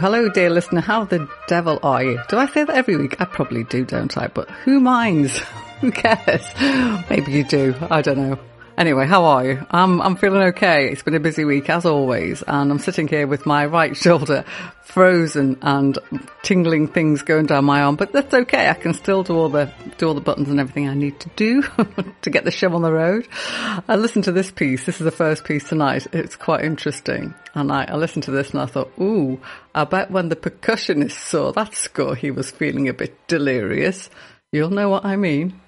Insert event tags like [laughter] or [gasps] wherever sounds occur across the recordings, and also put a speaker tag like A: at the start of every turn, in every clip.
A: Hello, dear listener. How the devil are you? Do I say that every week? I probably do, don't I? But who minds? [laughs] who cares? Maybe you do. I don't know. Anyway, how are you? I'm I'm feeling okay. It's been a busy week as always, and I'm sitting here with my right shoulder frozen and tingling things going down my arm. But that's okay. I can still do all the do all the buttons and everything I need to do [laughs] to get the show on the road. I listened to this piece. This is the first piece tonight. It's quite interesting, and I, I listened to this and I thought, ooh, I bet when the percussionist saw that score, he was feeling a bit delirious. You'll know what I mean.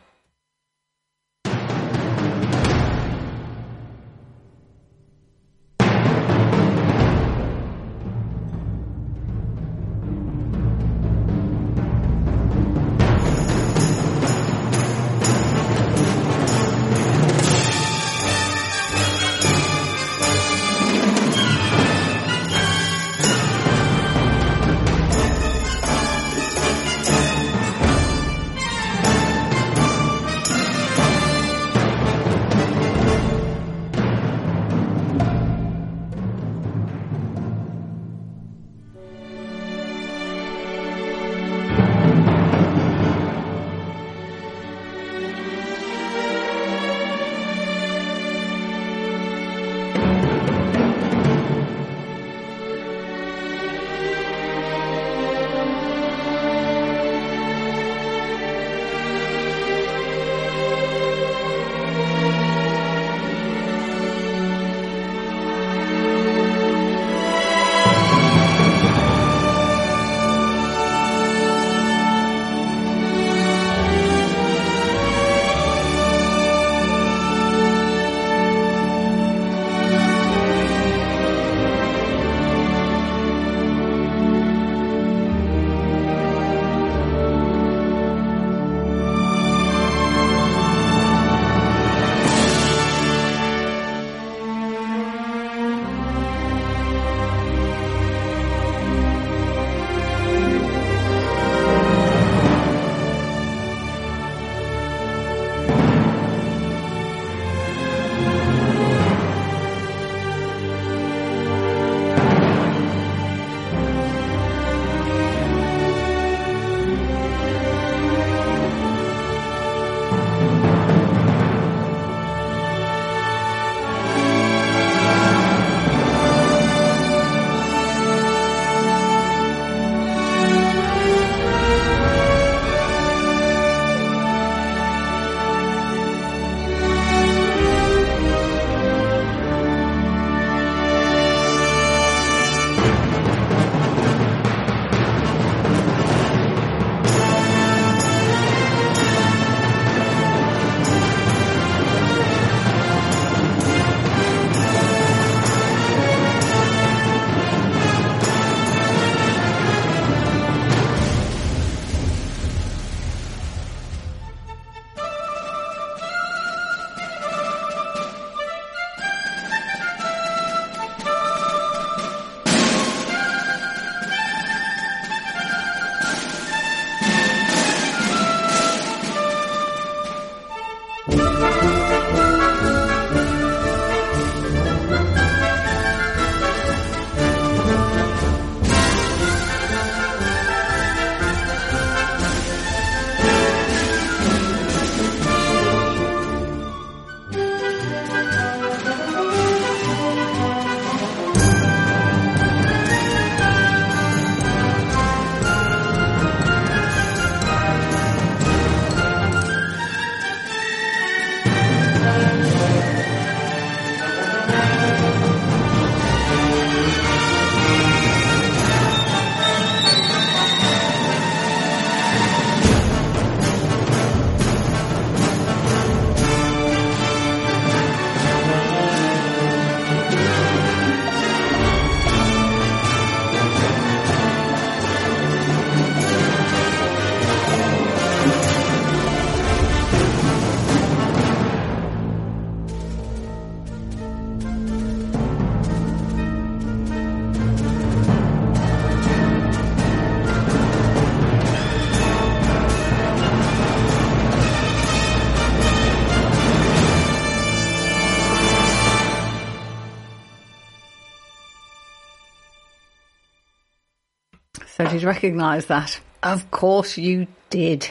A: Did recognise that? Of course you did.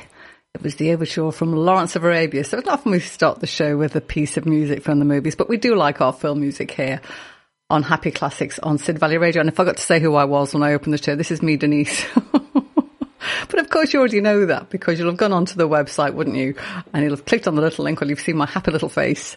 A: It was the overture from Lawrence of Arabia. So it's often we start the show with a piece of music from the movies, but we do like our film music here on Happy Classics on Sid Valley Radio. And I forgot to say who I was when I opened the show. This is me, Denise. [laughs] Of course, you already know that because you'll have gone onto the website, wouldn't you? And you'll have clicked on the little link where you've seen my happy little face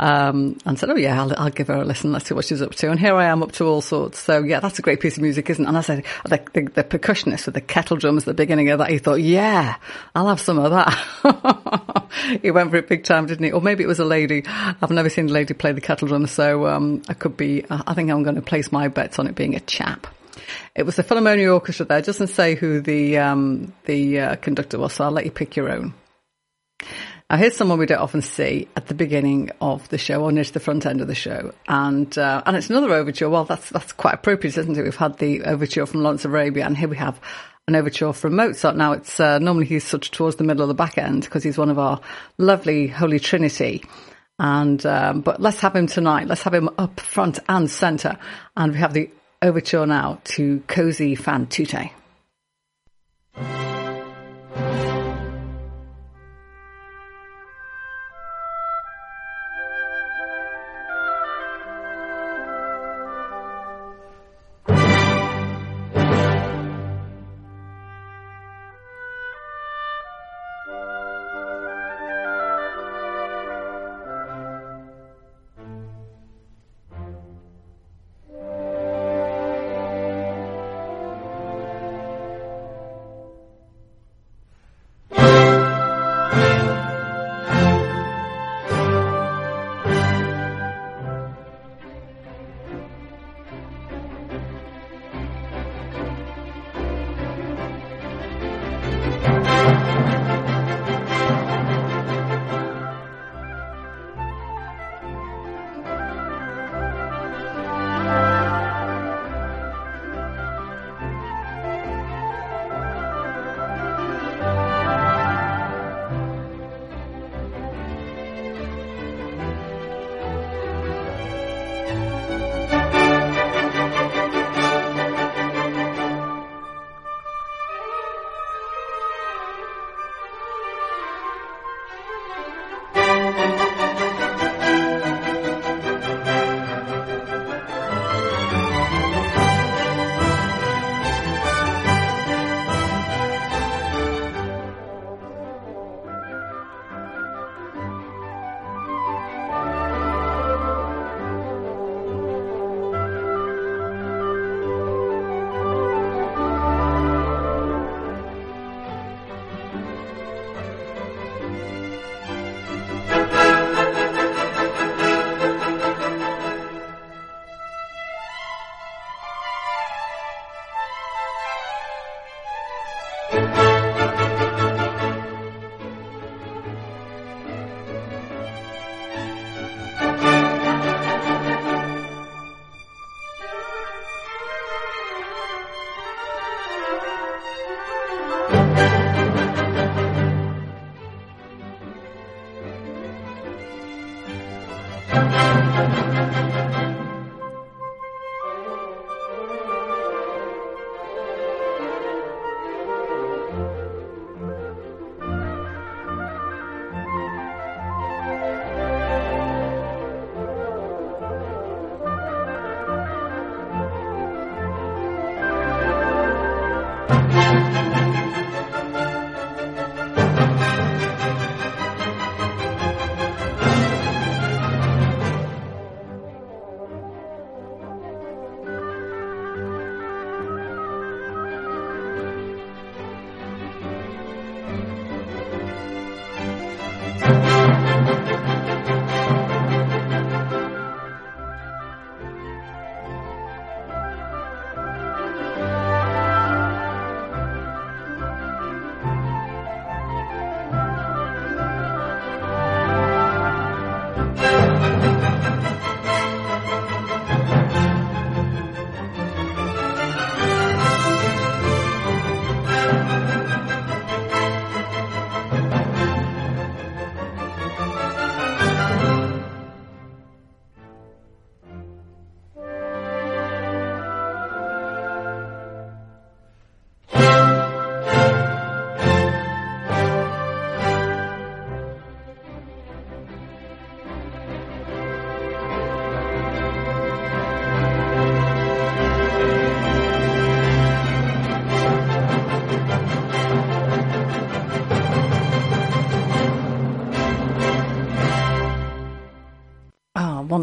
A: um, and said, "Oh yeah, I'll, I'll, give her a listen. Let's see what she's up to." And here I am, up to all sorts. So yeah, that's a great piece of music, isn't it? And I said the, the, the percussionist with the kettle drums at the beginning of that. He thought, "Yeah, I'll have some of that." [laughs] he went for it big time, didn't he? Or maybe it was a lady. I've never seen a lady play the kettle drum. so um, I could be. I think I'm going to place my bets on it being a chap. It was the Philharmonia Orchestra there. It doesn't say who the um, the uh, conductor was, so I'll let you pick your own. Now, here's someone we don't often see at the beginning of the show or near to the front end of the show, and uh, and it's another overture. Well, that's that's quite appropriate, isn't it? We've had the overture from Lawrence of Arabia, and here we have an overture from Mozart. Now, it's uh, normally he's such towards the middle of the back end because he's one of our lovely Holy Trinity. And um, but let's have him tonight. Let's have him up front and centre, and we have the overture now to Così fan tutte.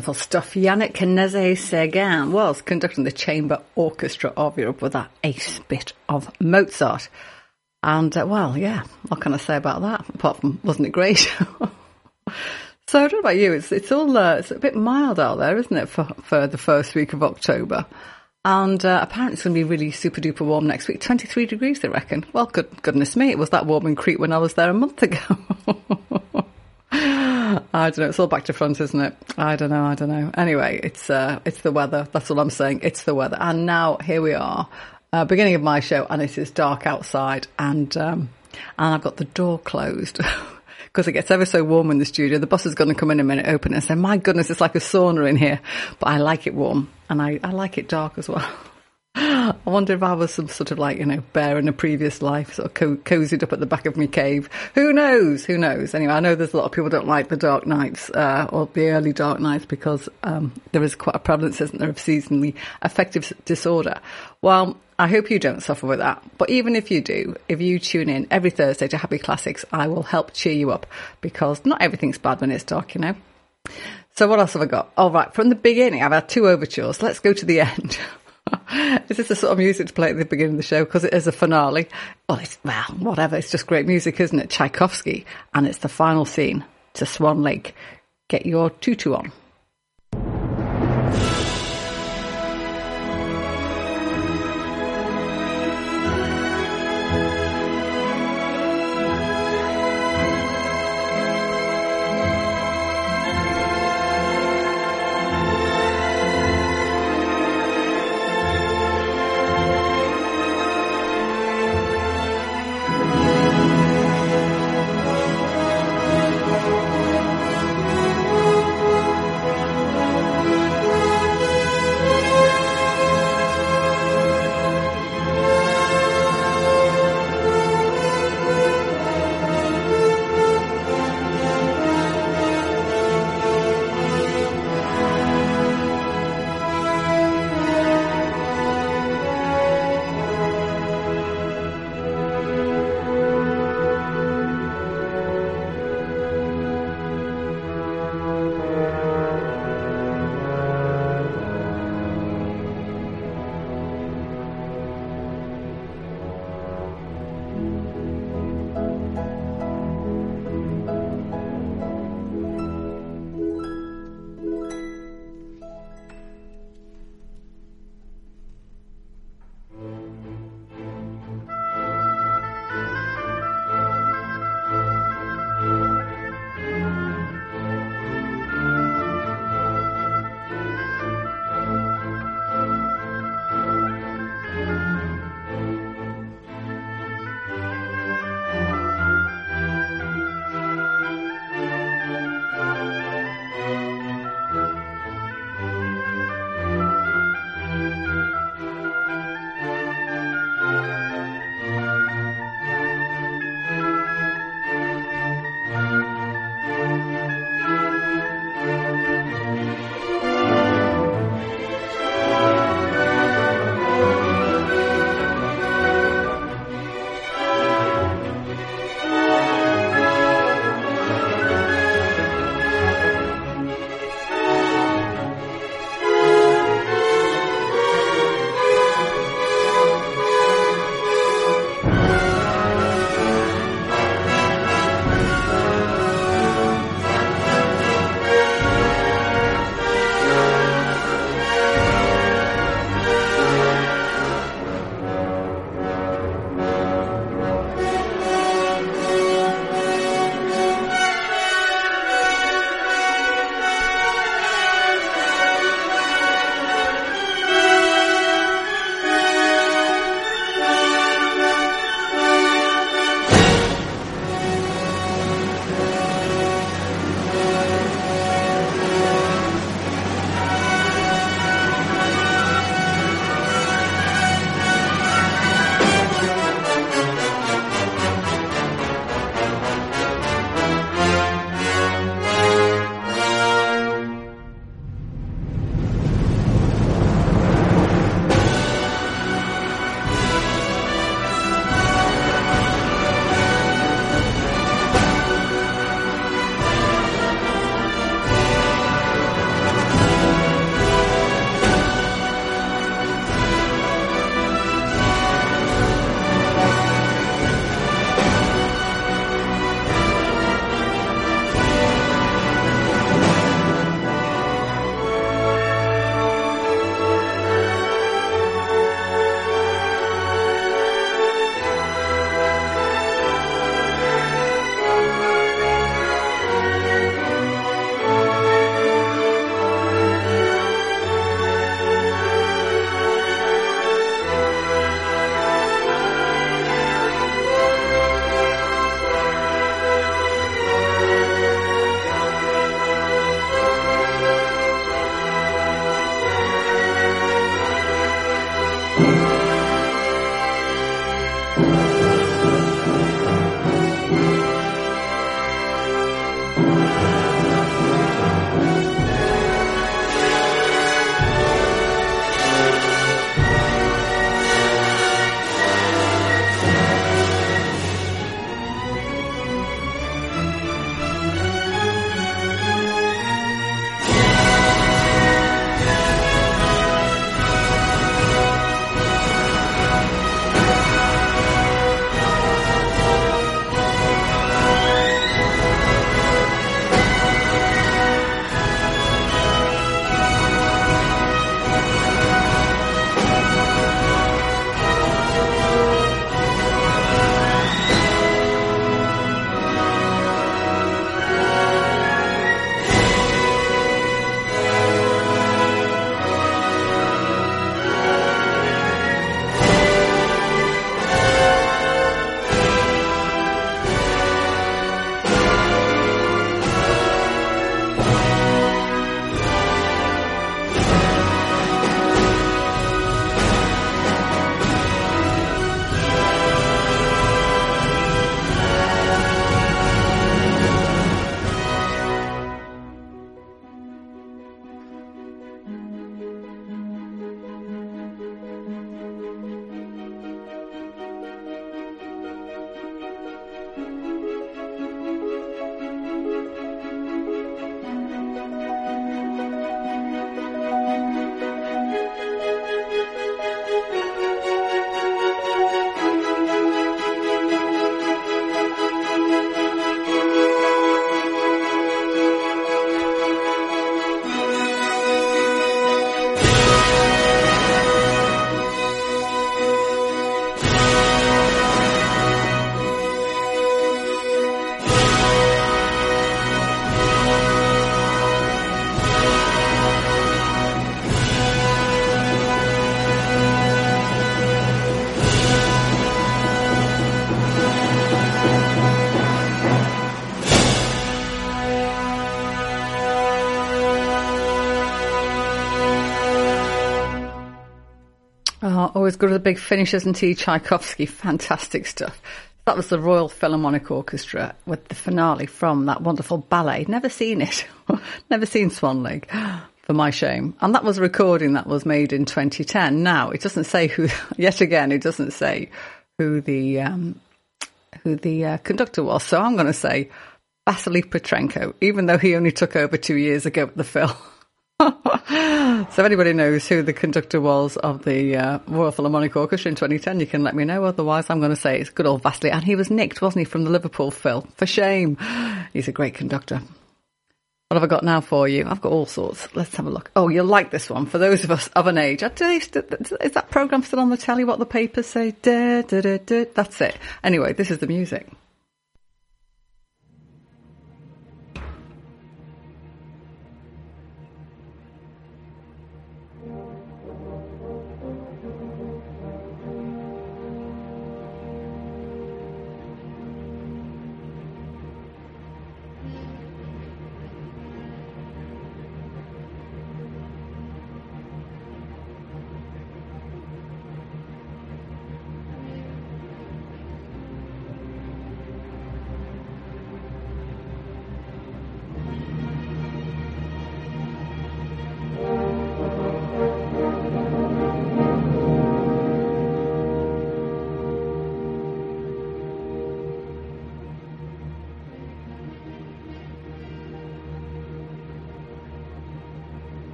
A: Wonderful stuff. Yannick Nézet-Séguin was conducting the Chamber Orchestra of Europe with that ace bit of Mozart. And, uh, well, yeah, what can I say about that? Apart from, wasn't it great? [laughs] so, I don't know about you. It's, it's all, uh, it's a bit mild out there, isn't it, for, for the first week of October? And uh, apparently it's going to be really super duper warm next week. 23 degrees, they reckon. Well, good, goodness me, it was that warm in Crete when I was there a month ago. [laughs] I don't know. It's all back to front, isn't it? I don't know. I don't know. Anyway, it's uh, it's the weather. That's all I'm saying. It's the weather. And now here we are, uh, beginning of my show, and it is dark outside, and um, and I've got the door closed. [laughs] Because it gets ever so warm in the studio. The boss is going to come in a minute, open it, and say, "My goodness, it's like a sauna in here." But I like it warm, and I, I like it dark as well. [laughs] [gasps] I wonder if I was some sort of like, you know, bear in a previous life, sort of co- cozied up at the back of my cave. Who knows? Who knows? Anyway, I know there's a lot of people don't like the dark nights, uh, or the early dark nights because, um, there is quite a prevalence, isn't there, of seasonally affective disorder. Well, I hope you don't suffer with that. But even if you do, if you tune in every Thursday to Happy Classics, I will help cheer you up because not everything's bad when it's dark, you know. So what else have I got? All right, from the beginning, I've had two overtures. Let's go to the [laughs] end. [laughs] is this the sort of music to play at the beginning of the show? Because it is a finale. Well, it's, well, whatever. It's just great music, isn't it? Tchaikovsky. And it's the final scene to Swan Lake. Get your tutu on. Always good with the big finish, isn't he? Tchaikovsky, fantastic stuff. That was the Royal Philharmonic Orchestra with the finale from that wonderful ballet. Never seen it. [laughs] Never seen Swan Lake, [gasps] for my shame. And that was a recording that was made in 2010. Now, it doesn't say who, [laughs] yet again, it doesn't say who the, um, who the uh, conductor was. So I'm going to say Vasily Petrenko, even though he only took over two years ago at the [laughs] film. [laughs] so if anybody knows who the conductor was of the uh, Royal Philharmonic Orchestra in 2010, you can let me know. Otherwise, I'm going to say it's good old Vasily. And he was nicked, wasn't he, from the Liverpool Phil? For shame. [gasps] He's a great conductor. What have I got now for you? I've got all sorts. Let's have a look. Oh, you'll like this one. For those of us of an age, is that program still on the telly? What the papers say? Da, da, da. That's it. Anyway, this is the music.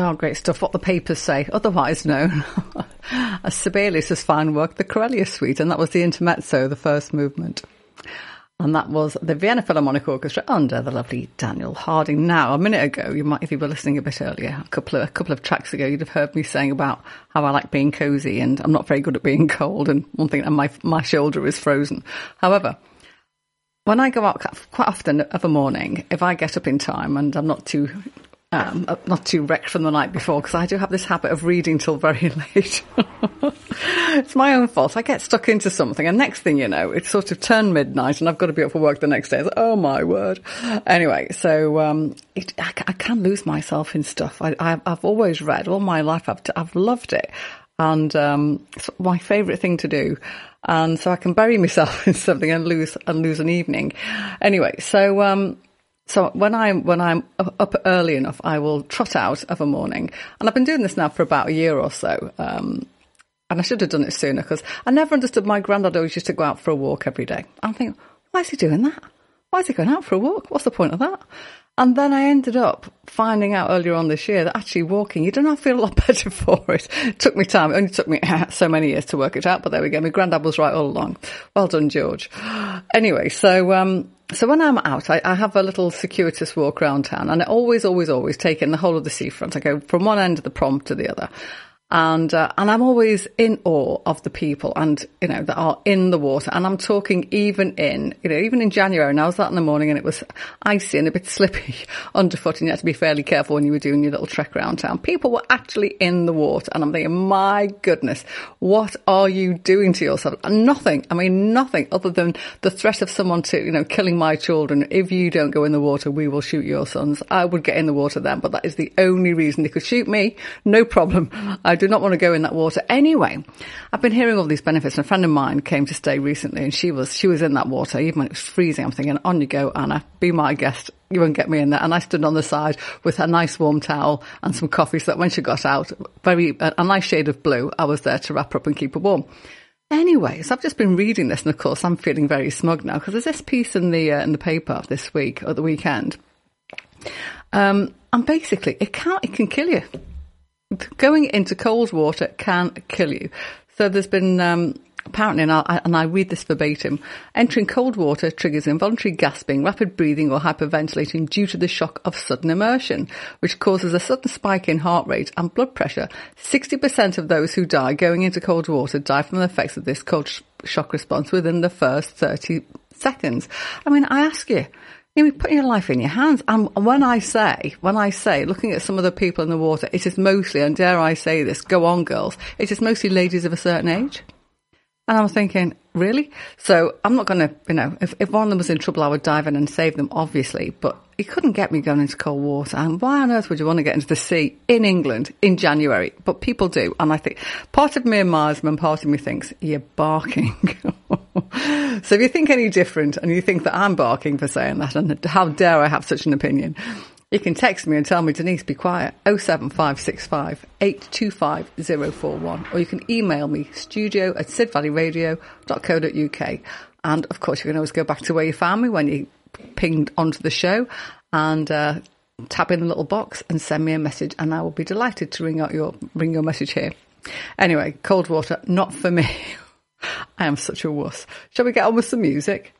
A: Oh, great stuff. What the papers say, otherwise known [laughs] as Sibelius' fine work, the Karelia Suite, and that was the intermezzo, the first movement. and that was the Vienna Philharmonic Orchestra under the lovely Daniel Harding. Now, a minute ago, you might, if you were listening a bit earlier, a couple of a couple of tracks ago, you'd have heard me saying about how I like being cosy, and I'm not very good at being [laughs] cold. And one thing, and my my shoulder is frozen. However, when I go out quite often of a morning, if I get up in time and I'm not too um, uh, not too wrecked from the night before because I do have this habit of reading till very [laughs] late. it's my own fault. I get stuck into something, and next thing you know, it's sort of turned midnight, and I've got to be up for work the next day. Like, oh my word! Anyway, so um, it, I, I, can lose myself in stuff. I, have always read all my life. I've, I've loved it, and um, it's my favourite thing to do. And so I can bury [laughs] myself in something and lose and lose an evening. Anyway, so um, so when I'm when I'm up early enough, I will trot out of a morning, and I've been doing this now for about a year or so. Um, and I should have done it sooner because I never understood. My granddad always used to go out for a walk every day. I'm thinking, why is he doing that? Why is he going out for a walk? What's the point of that? And then I ended up finding out earlier on this year that actually walking, you do not feel a lot [laughs] better for it. it took me time. It only took me [laughs] so many years to work it out, but there we go. My granddad was right all along. Well done, George. [gasps] Anyway, so, um, so when I'm out, I, I, have a little circuitous walk around town and I always, always, always take in the whole of the seafront. I go from one end of the prom to the other and uh, and I'm always in awe of the people and you know that are in the water. And I'm talking even in you know even in January and I was out in the morning and it was icy and a bit [laughs] slippy underfoot and you had to be fairly careful when you were doing your little trek around town. People were actually in the water and I'm thinking my goodness what are you doing to yourself? And nothing I mean nothing other than the threat of someone to you know killing my children. If you don't go in the water we will shoot your sons. I would get in the water then but that is the only reason they could shoot me. No problem. I do not want to go in that water anyway. I've been hearing all these benefits. And a friend of mine came to stay recently, and she was she was in that water even when it was freezing. I'm thinking, on you go, Anna, be my guest. You won't get me in there. And I stood on the side with a nice warm towel and some coffee, so that when she got out, very a nice shade of blue, I was there to wrap her up and keep her warm. Anyway, so I've just been reading this, and of course, I'm feeling very smug now because there's this piece in the uh, in the paper this week or the weekend. Um, and basically, it can it can kill you going into cold water can kill you. So there's been um, apparently, and I, and I, read this verbatim, entering cold water triggers involuntary gasping, rapid breathing, or hyperventilating due to the shock of sudden immersion, which causes a sudden spike in heart rate and blood pressure. 60% of those who die going into cold water die from the effects of this cold sh- shock response within the first 30 seconds. I mean, I ask you, you know, putting your life in your hands. And when I say, when I say, looking at some of the people in the water, it is mostly, and dare I say this, go on girls, it is mostly ladies of a certain age. And I was thinking, really? So I'm not going to, you know, if, if one of them was in trouble, I would dive in and save them, obviously. But you couldn't get me going into cold water. And why on earth would you want to get into the sea in England in January? But people do. And I think part of me admires them and part of me thinks, you're barking. [laughs] so if you think any different and you think that I'm barking for saying that, and how dare I have such an opinion, you can text me and tell me, Denise, be quiet, 07565 825 041. Or you can email me, studio at sidvalleyradio.co.uk. And of course, you can always go back to where you found me when you pinged onto the show and uh, tap in the little box and send me a message, and I will be delighted to ring out your ring your message here. Anyway, cold water, not for me. [laughs] I am such a wuss. Shall we get on with some music?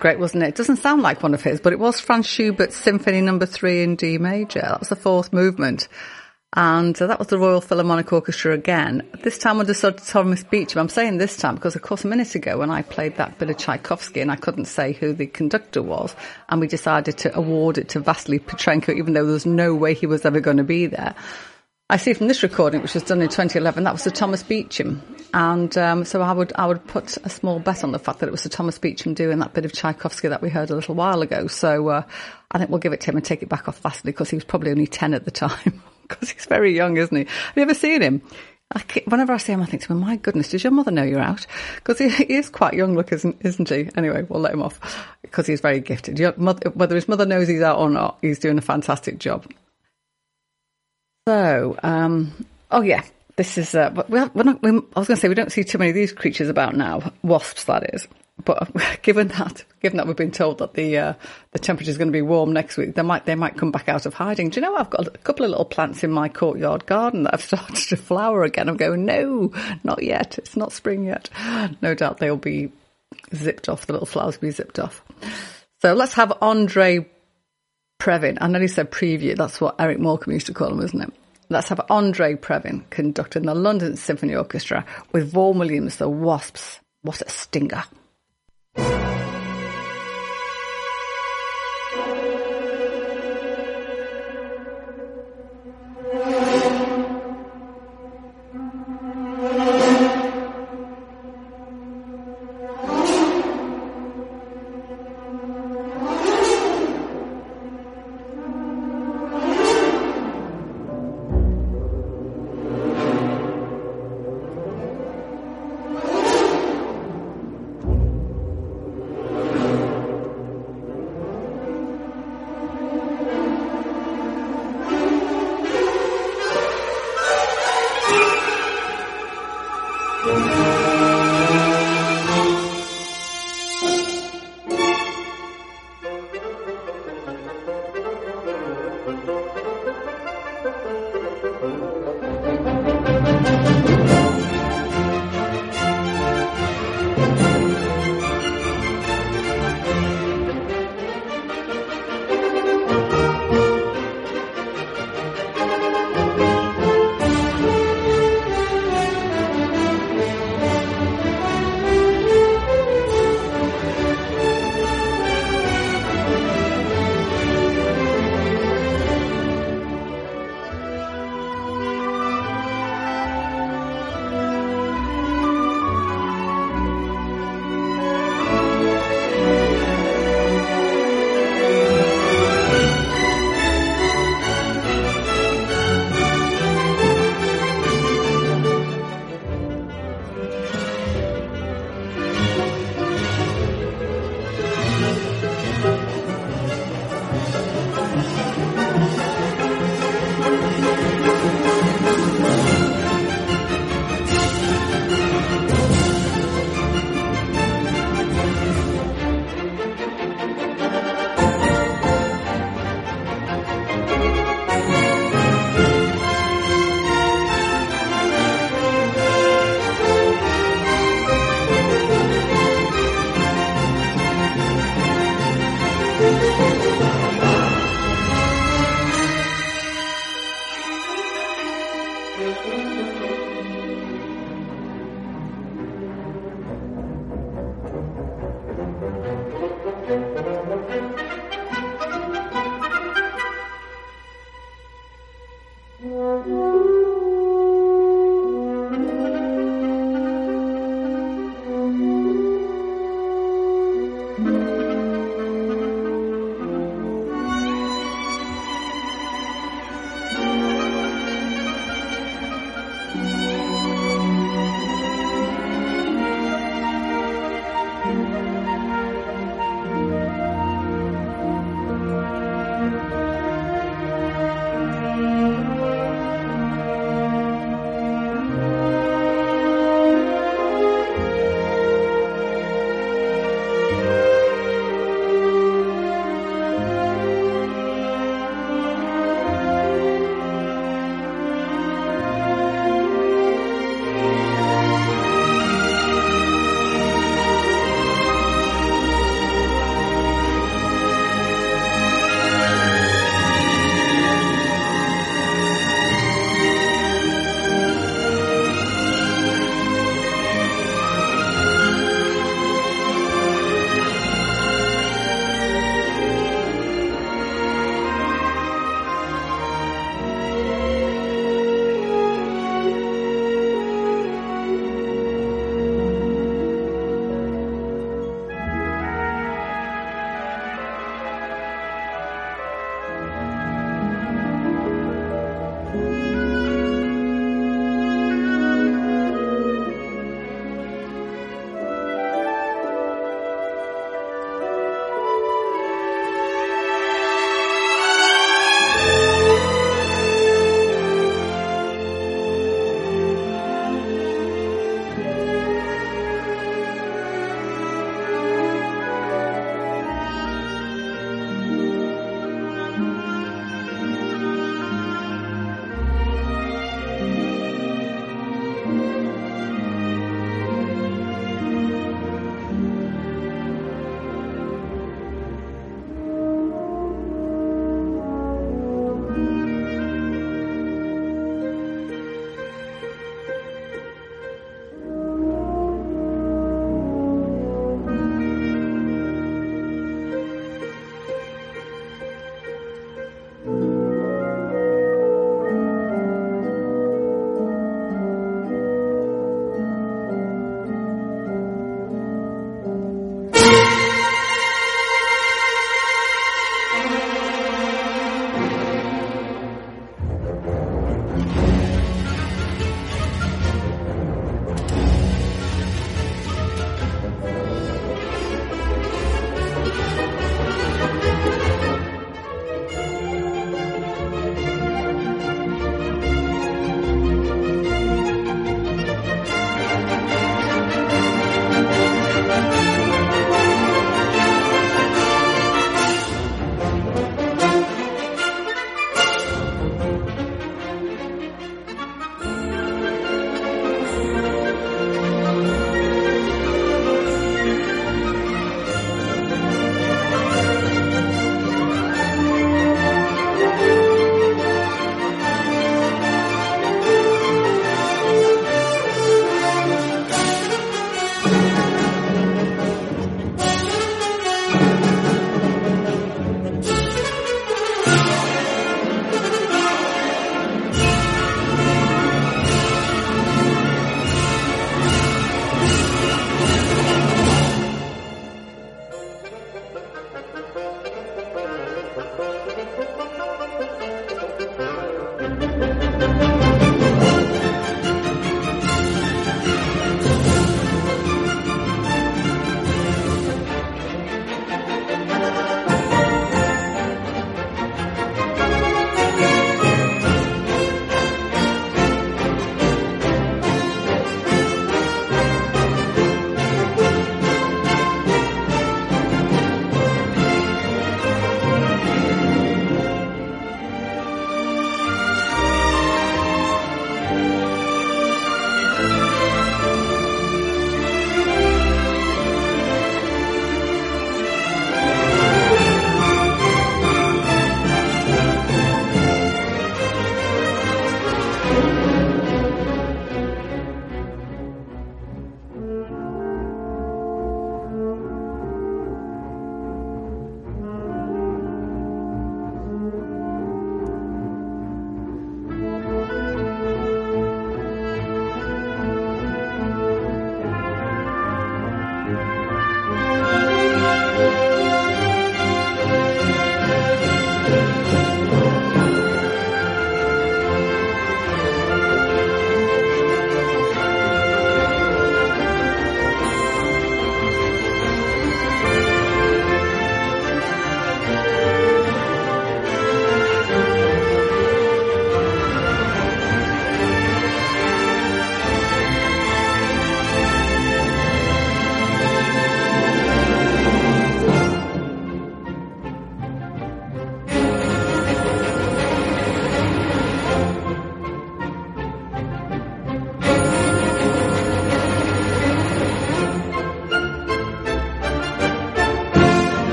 A: Great, wasn't it? It doesn't sound like one of his, but it was Franz Schubert's Symphony Number no. Three in D major. That was the fourth movement. And uh, that was the Royal Philharmonic Orchestra again. This time under Sir Thomas Beecham. I'm saying this time because, of course, a minute ago when I played that bit of Tchaikovsky and I couldn't say who the conductor was, and we decided to award it to Vasily Petrenko, even though there was no way he was ever going to be there. I see from this recording, which was done in 2011, that was Sir Thomas Beecham, and um, so I would I would put a small bet on the fact that it was Sir Thomas Beecham doing that bit of Tchaikovsky that we heard a little while ago. So uh, I think we'll give it to him and take it back off Vasily because he was probably only ten at the time. [laughs] because he's very young, isn't he? Have you ever seen him? I whenever I see him, I think to him, my goodness, does your mother know you're out? Because he, he, is quite young look, isn't, isn't he? Anyway, we'll let him off because he's very gifted. Mother, whether his mother knows he's out or not, he's doing a fantastic job. So, um, oh yeah, this is, uh, we're, not, we're, I was going to say, we don't see too many of these creatures about now, wasps that is. But [laughs] given that, given that we've been told that the uh, the temperature is going to be warm next week, they might they might come back out of hiding. Do you know I've got a couple of little plants in my courtyard garden that have [laughs] started to flower again. I'm going, no, not yet. It's not spring yet. No doubt they'll be zipped off. The little flowers will be zipped off. So let's have Andre Previn. I know he said preview. That's what Eric Morecambe used to call him, isn't it? Let's have Andre Previn conducting the London Symphony Orchestra with Vaughan Williams, the Wasps. What a stinger.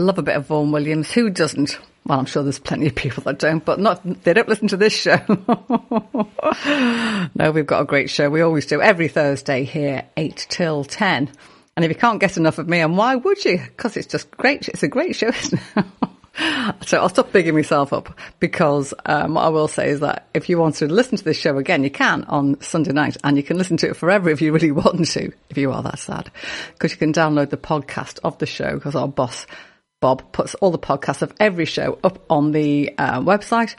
A: Love a bit of Vaughan Williams. Who doesn't? Well, I'm sure there's plenty of people that don't, but not, they don't listen to this show. [laughs] no, we've got a great show. We always do every Thursday here, 8 till 10. And if you can't get enough of me, and why would you? Because it's just great. It's a great show, [laughs] isn't it? so I'll stop bigging myself up because um, what I will say is that if you want to listen to this show again, you can on Sunday night and you can listen to it forever if you really [laughs] want to, if you are that sad, because you can download the podcast of the show because our boss, Bob, puts all the podcasts of every show up on the uh, website.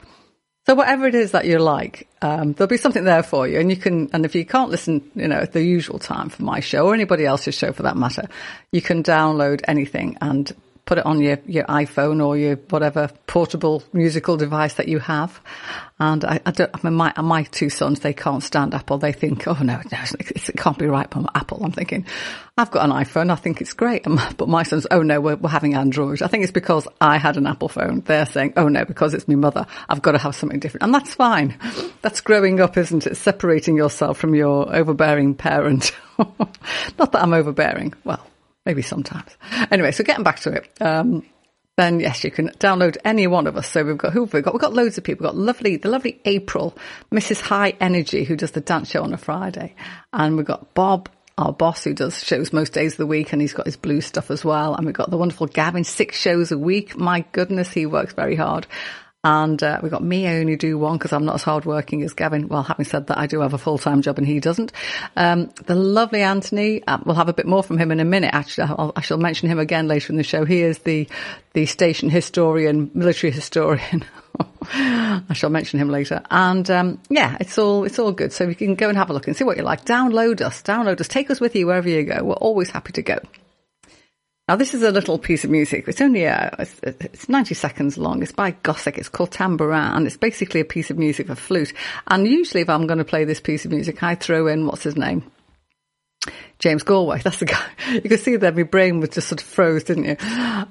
A: So whatever it is that you like, um, there'll be something there for you. And you can, and if you can't listen, you know, at the usual time for my show or anybody else's show for that matter, you can download anything and put it on your, your iPhone or your whatever portable musical device that you have. And I, I don't, I mean, my, my two sons, they can't stand Apple. They think, oh no, no it can't be right from Apple. I'm thinking, I've got an iPhone. I think it's great. But my sons, oh no, we're, we're having Android. I think it's because I had an Apple phone. They're saying, oh no, because it's my mother. I've got to have something different. And that's fine. That's growing up, isn't it? Separating yourself from your overbearing parent. [laughs] Not that I'm overbearing. Well, maybe sometimes. Anyway, so getting back to it. Um, then yes, you can download any one of us. So we've got who have we got? We've got loads of people. We've got lovely, the lovely April, Mrs. High Energy, who does the dance show on a Friday, and we've got Bob, our boss, who does shows most days of the week, and he's got his blue stuff as well. And we've got the wonderful Gavin, six shows a week. My goodness, he works very hard. And uh, we've got me, I only do one because I'm not as hardworking as Gavin. Well, having said that, I do have a full-time job and he doesn't. Um, the lovely Anthony, uh, we'll have a bit more from him in a minute. Actually, I'll, I shall mention him again later in the show. He is the, the station historian, military historian. [laughs] I shall mention him later. And um, yeah, it's all it's all good. So you can go and have a look and see what you like. Download us, download us, take us with you wherever you go. We're always happy to go. Now, this is a little piece of music. It's only uh, it's, it's 90 seconds long. It's by Gossec. It's called Tambourin, and it's basically a piece of music for flute. And usually, if I'm going to play this piece of music, I throw in what's his name, James Galway. [laughs] That's the guy. You can see that my brain was just sort of froze, didn't you?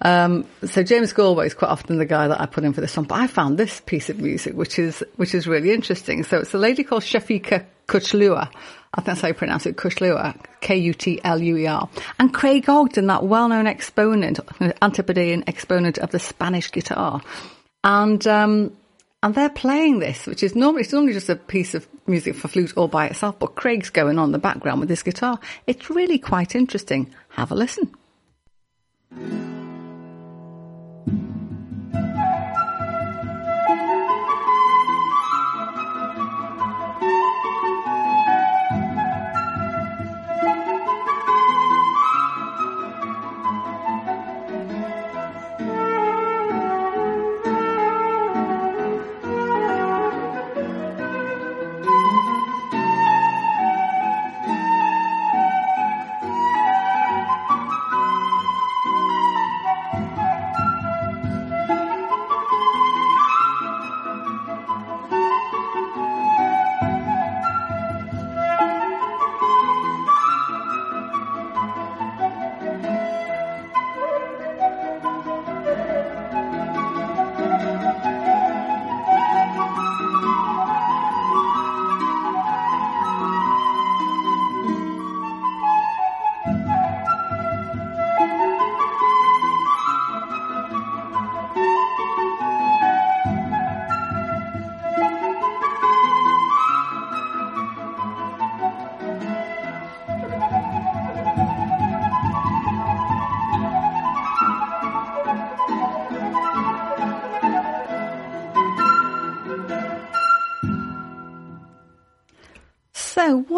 A: Um, so James Galway is quite often the guy that I put in for this one. But I found this piece of music, which is which is really interesting. So it's a lady called Shafika Kutluer. I think that's how you pronounce it, Kutluer, K-U-T-L-U-E-R. And Craig Ogden, that well-known exponent, Antipodean exponent of the Spanish guitar. And, um, and they're playing this, which is normally, it's normally just a piece of music for flute all by itself, but Craig's going on in the background with this guitar. It's really quite interesting. Have a listen.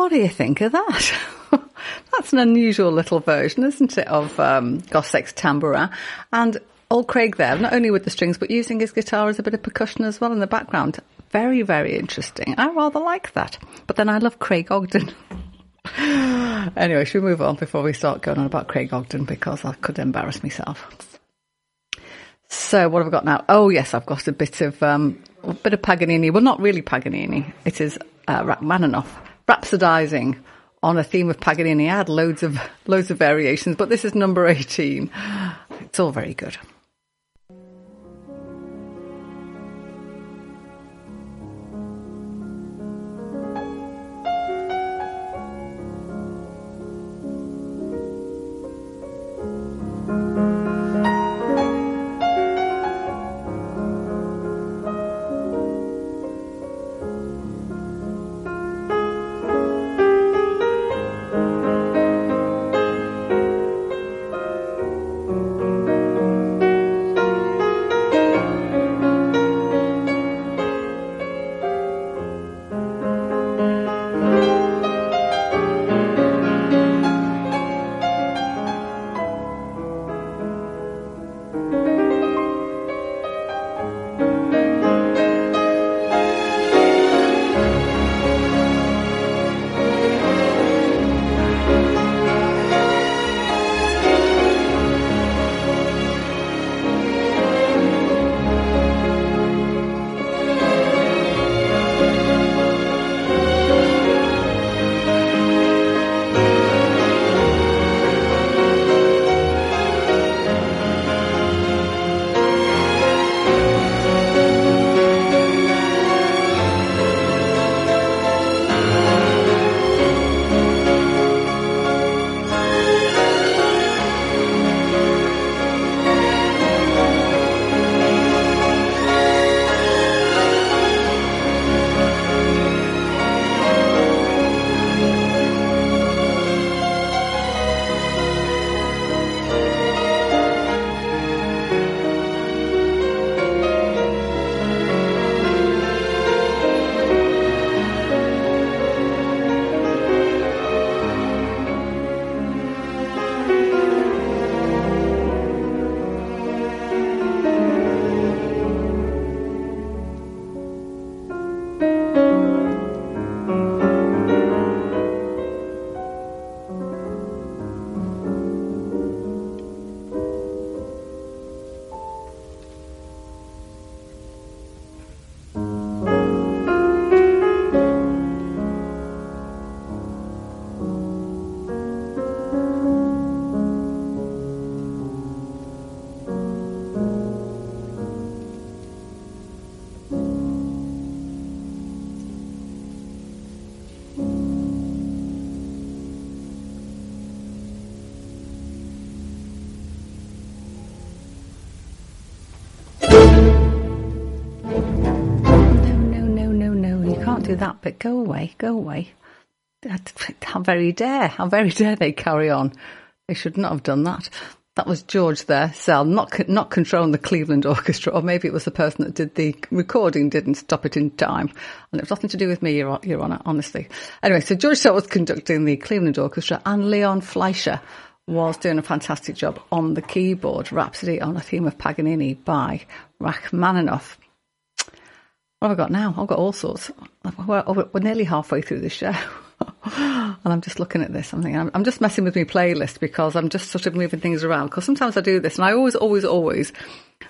A: What do you think of that? [laughs] That's an unusual little version, isn't it, of um, Gossec's tambourin? And old Craig there, not only with the strings, but using his guitar as a bit of percussion as well in the background. Very, very interesting. I rather like that. But then I love Craig Ogden. [laughs] anyway, should we move on before we start going on about Craig Ogden because I could embarrass myself. So what have I got now? Oh yes, I've got a bit of um, a bit of Paganini. Well, not really Paganini. It is uh, Rachmaninoff rhapsodizing on a theme of Paganini. I had loads of loads of variations, but this is number 18. It's all very good. Do that but Go away, go away. [laughs] How very dare, how very [laughs] dare they carry on. They should not have done that. That was George there, Szell, not not controlling the Cleveland [laughs] Orchestra, or maybe it was the person that did the recording didn't stop it in time, and it was nothing to do with me, Your, Your Honour, honestly. Anyway, so George Szell was conducting the Cleveland Orchestra, and Leon Fleisher was doing a fantastic job on the keyboard, Rhapsody on a Theme of Paganini by Rachmaninoff. What have I got now? I've got all sorts. We're, we're nearly halfway through the show. [laughs] and I'm just looking at this. I'm thinking, I'm, I'm, just messing with my playlist because I'm just sort of moving things around. Because sometimes I do this, and I always, always, always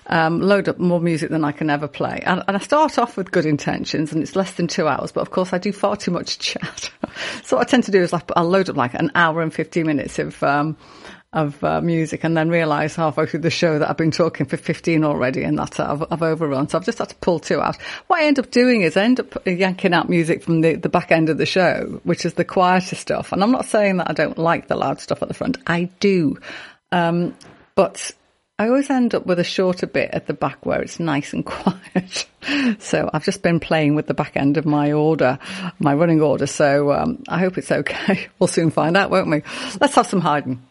A: um, load up more music than I can ever play. And, and, I start off with good intentions, and it's less than two hours. But of course, I do far too much [laughs] chat. so what I tend to do is like I'll load up like an hour and 15 minutes of um, of uh, music and then realise halfway through the show that I've been talking for 15 already and that I've, I've, overrun. So I've just had to pull two out. What I end up doing is I end up yanking out music from the, the back end of the show, which is the quieter stuff. And I'm not saying that I don't like the loud stuff at the front. I do. Um, but I always end up with a shorter bit at the back where it's nice and [laughs] quiet. so I've just been playing with the back end of my order, my running order. So um, I hope it's okay. [laughs] We'll soon find out, won't we? Let's have some Haydn.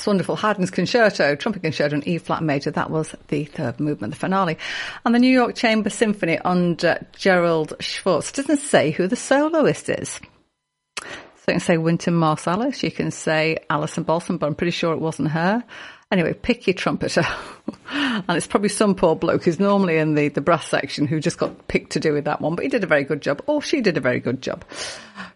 A: That's wonderful. Haydn's Concerto, Trumpet Concerto in E flat major. That was the third movement, the finale. And the New York Chamber Symphony under Gerard Schwarz. Doesn't say who the soloist is. So you can say Wynton Marsalis, you can say Alison Balsom, but I'm pretty sure it wasn't her. Anyway, pick your trumpeter. [laughs] and it's probably some poor bloke who's normally in the, the brass section who just got picked to do with that one, but he did a very good job. Or she did a very good job.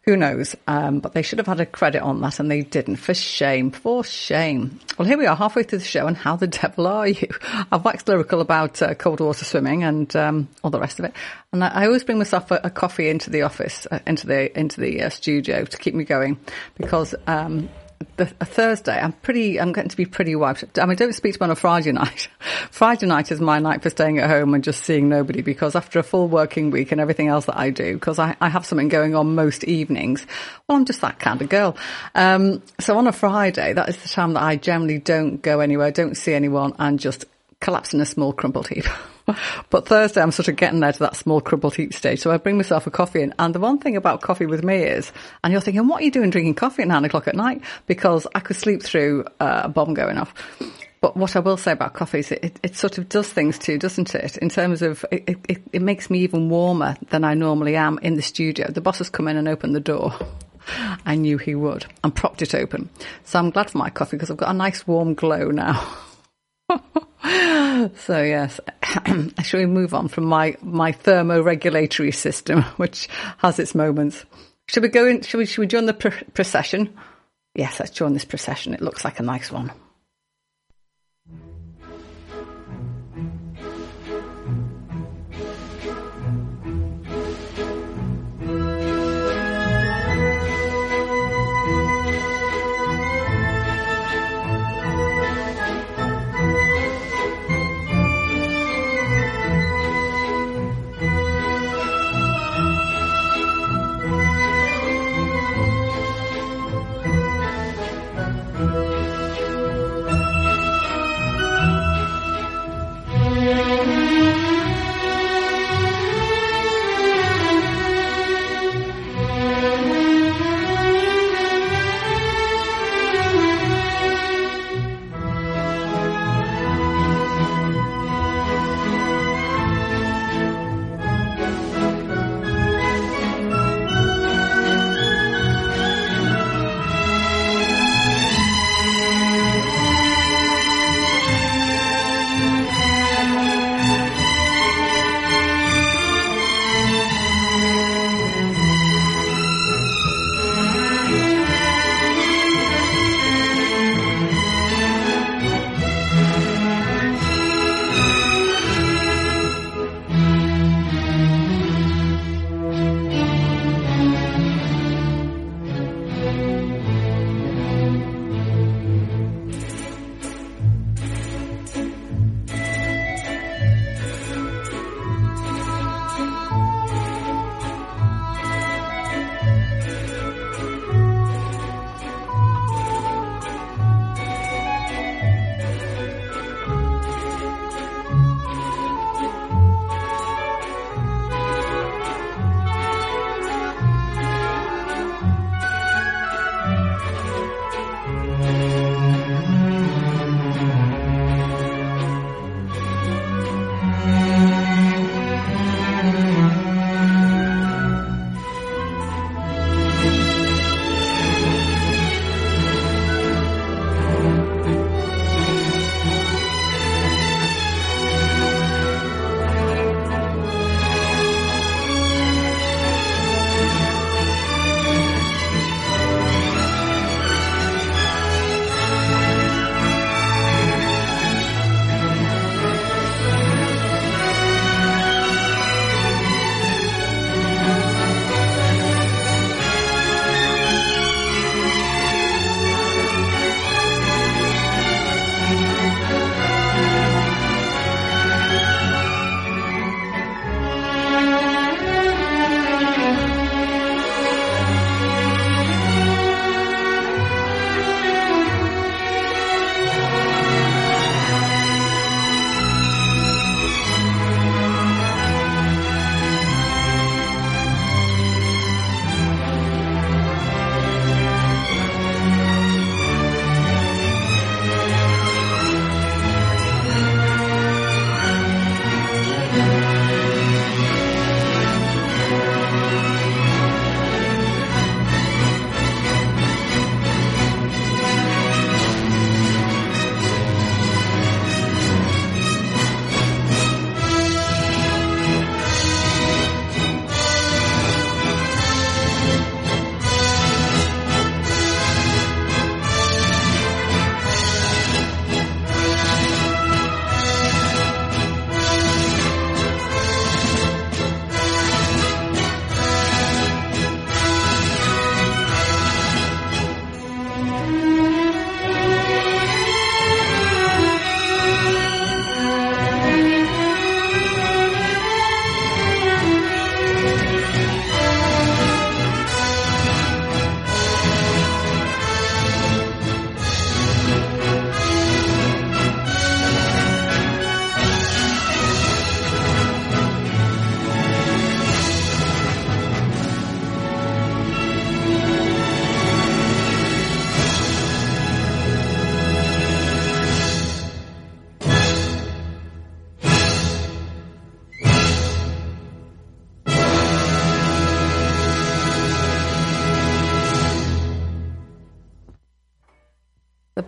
A: Who knows? Um, but they should have had a credit on that and they didn't. For shame. For shame. Well, here we are halfway through the show and how the [laughs] devil are you? I've waxed lyrical about uh, cold water swimming and um, all the rest of it. And I, I always bring myself a, a, coffee into the office, uh, into the, into the uh, studio to keep me going because, um, the, a Thursday, I'm pretty, I'm getting to be pretty wiped. I mean, don't speak to me on a Friday night. [laughs] Friday night is my night for staying at home and just seeing nobody because after a full working week and everything else that I do, because I, I have something going on most evenings, well, I'm just that kind of girl. Um, so on a Friday, that is the time that I generally don't go anywhere, don't see anyone and just collapse in a small crumpled heap. [laughs] [laughs] but Thursday, I'm sort of getting there to that small crumpled heap stage. So I bring myself a coffee in. And the one thing about coffee with me is, and you're thinking, what are you doing drinking coffee at nine o'clock at night? Because I could sleep through uh, a bomb going off. But what I will say about coffee is it, it, sort of does things too, doesn't it? In terms of it, it, it makes me even warmer than I normally am in the studio. The boss has come in and opened the door. [laughs] I knew he would and propped it open. So I'm glad for my coffee because I've got a nice warm glow now. [laughs] so yes, [coughs] shall we move on from my my thermoregulatory system, [laughs] which has its moments? Should we go in? Should we? Should we join the pr- procession? Yes, let's join this procession. It looks like a nice one.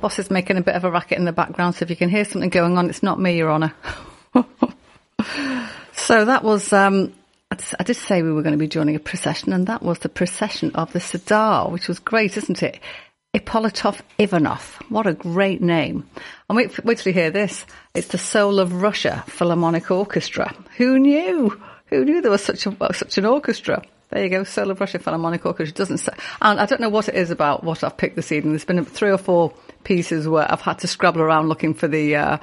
A: Boss is making a bit of a racket in the background, so if you can hear something going on, it's not me, Your Honour. [laughs] so that was, um, I did say we were going to be joining a procession, and that was the procession of the Sardar, which was great, isn't it? Ippolitov Ivanov. What a great name. And wait, wait till you hear this. It's the Soul of Russia Philharmonic Orchestra. Who knew? Who knew there was such a, such an orchestra? There you go, of Russia Philharmonic Orchestra. Doesn't say, and I don't know what it is about what I've picked this evening. There's been three or four pieces where I've had to scrabble around looking for the uh,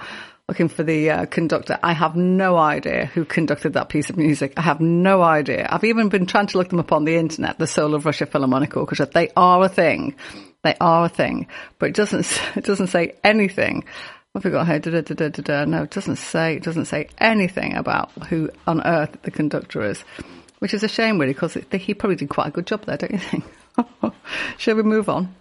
A: looking for the uh, conductor. I have no idea who conducted that piece of music. I have no idea. I've even been trying to look them up on the internet. The Soul of Russia Philharmonic Orchestra. They are a thing. They are a thing, but it doesn't [laughs] it doesn't say anything. What have we got here? Da, da, da. No, it doesn't say it doesn't say anything about who on earth the conductor is, which is a shame really because he probably did quite a good job there, don't you think? [laughs] Shall we move on?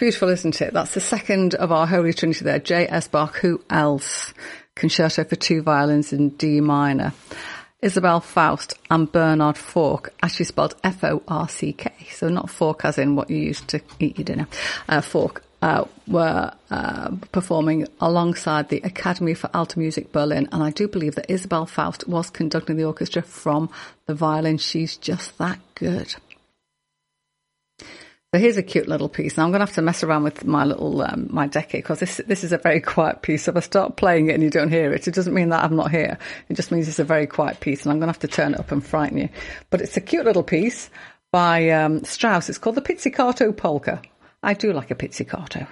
A: Beautiful, isn't it? That's the second of our Holy Trinity there. J.S. Bach, who else? Concerto for two violins in D minor. Isabel Faust and Bernard Forck, actually spelled F-O-R-C-K. So not fork as in what you used to eat your dinner. Uh, Forck uh, were uh, performing alongside the Academy for Alto Music Berlin, and I do believe that Isabel Faust was conducting the orchestra from the violin. She's just that good. So here's a cute little piece. Now I'm going to have to mess around with my little um, my deck because this this is a very quiet piece. So if I start playing it and you don't hear it, it doesn't mean that I'm not here. It just means it's a very quiet piece, and I'm going to have to turn it up and frighten you. But it's a cute little piece by um, Strauss. It's called the Pizzicato Polka. I do like a pizzicato.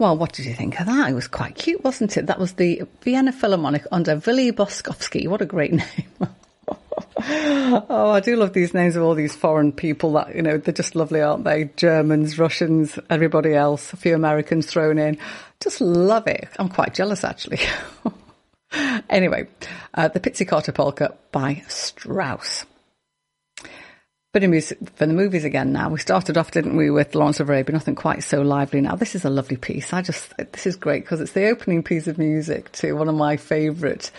A: Well, what did you think of that? It was quite cute, wasn't it? That was the Vienna Philharmonic under Willi Boskovsky. What a great [laughs] name. oh, I do love these names of all these foreign people that, you know, they're just lovely, aren't they? Germans, Russians, everybody else, a few Americans thrown in. Just love it. I'm quite jealous, actually. [laughs] anyway, uh, the Pizzicato Polka by Strauss. Bit of music for the movies again now. We started off, didn't we, with Lawrence of Arabia, nothing quite so lively now. This is a lovely piece. I just, this is great because it's the opening piece of music to one of my favourite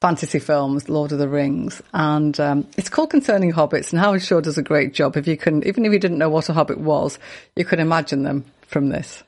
A: fantasy films, Lord of the Rings. And um, it's called Concerning Hobbits, and Howard Shore does a great job. If you can, even if you didn't know what a hobbit was, you could imagine them from this.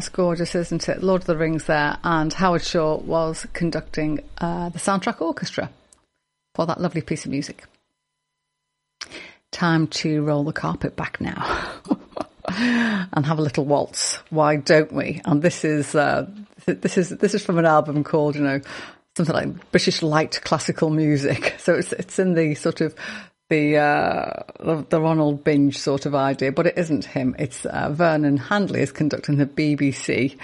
A: That's gorgeous, isn't it? Lord of the Rings there, and Howard Shore was conducting uh, the soundtrack orchestra for that lovely piece of music. Time to roll the carpet back now [laughs] and have a little waltz. Why don't we? And this is uh, this is this is from an album called you know something like British light classical music. [laughs] So it's it's in the sort of the uh, the Ronald Binge sort of idea, but it isn't him. It's uh, Vernon Handley is conducting the BBC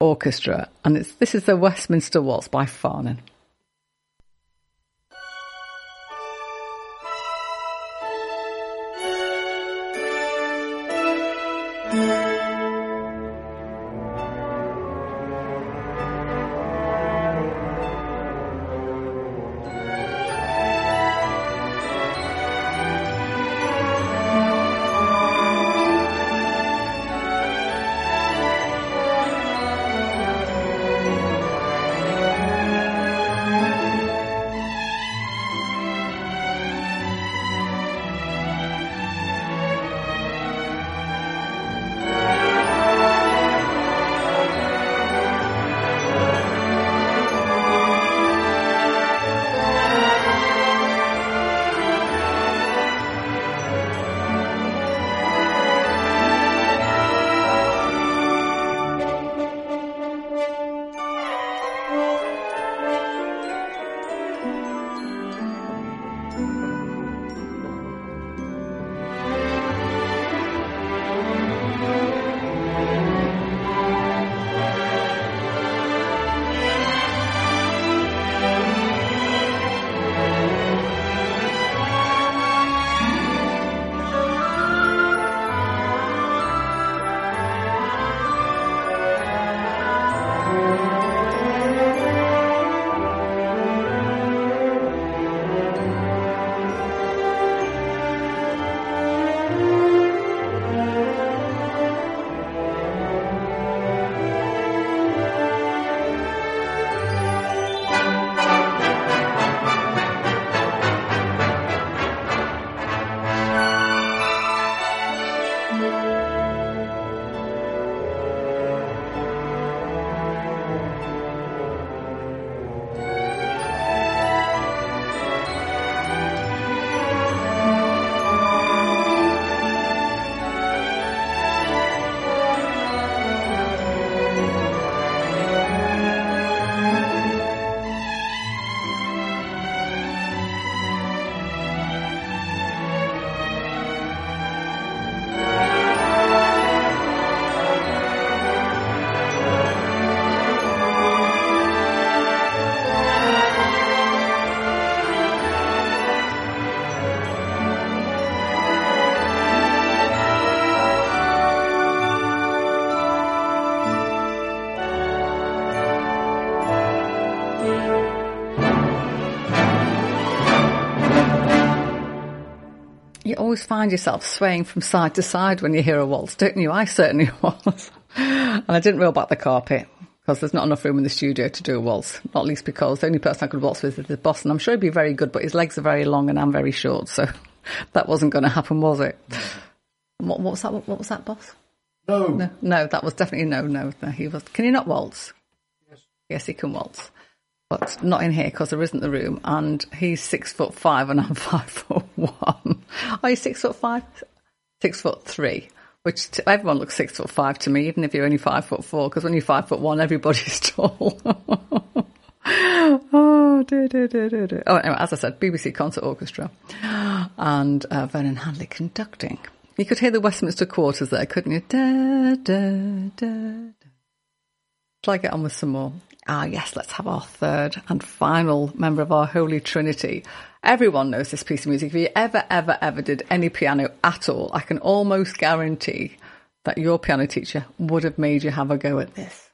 A: orchestra, and it's this is the Westminster Waltz by Farnon. Always find yourself swaying from side to side when you hear a waltz, don't you? I certainly [laughs] was. and I didn't roll back the carpet because there's not enough room in the studio to do a waltz. Not least because the only person I could waltz with is the boss, and I'm sure he'd be very good, but his legs are very long and I'm very short, so [laughs] that wasn't going to happen, was it? What, what, was that? What, was that, boss?
B: No.
A: no, no, that was definitely no, no, no. He was. Can he not waltz?
B: Yes,
A: yes, he can waltz but not in here because there isn't the room. And he's six foot five and I'm [laughs] five foot one. Are you six foot five? Six foot three. Which everyone looks six foot five to me, even if you're only five foot four. Because when you're five foot one, everybody's [laughs] tall. [laughs] oh dear, dear, dear, dear, dear. Oh, anyway, as I said, BBC Concert Orchestra and uh, Vernon Handley conducting. You could hear the Westminster Quarters there, couldn't you? Da, da, da, da. Shall I get on with some more? Ah, yes, let's have our third and final member of our Holy Trinity. Everyone knows this piece of music. If you ever, ever, ever did any piano at all, I can almost guarantee that your piano teacher would have made you have a go at this.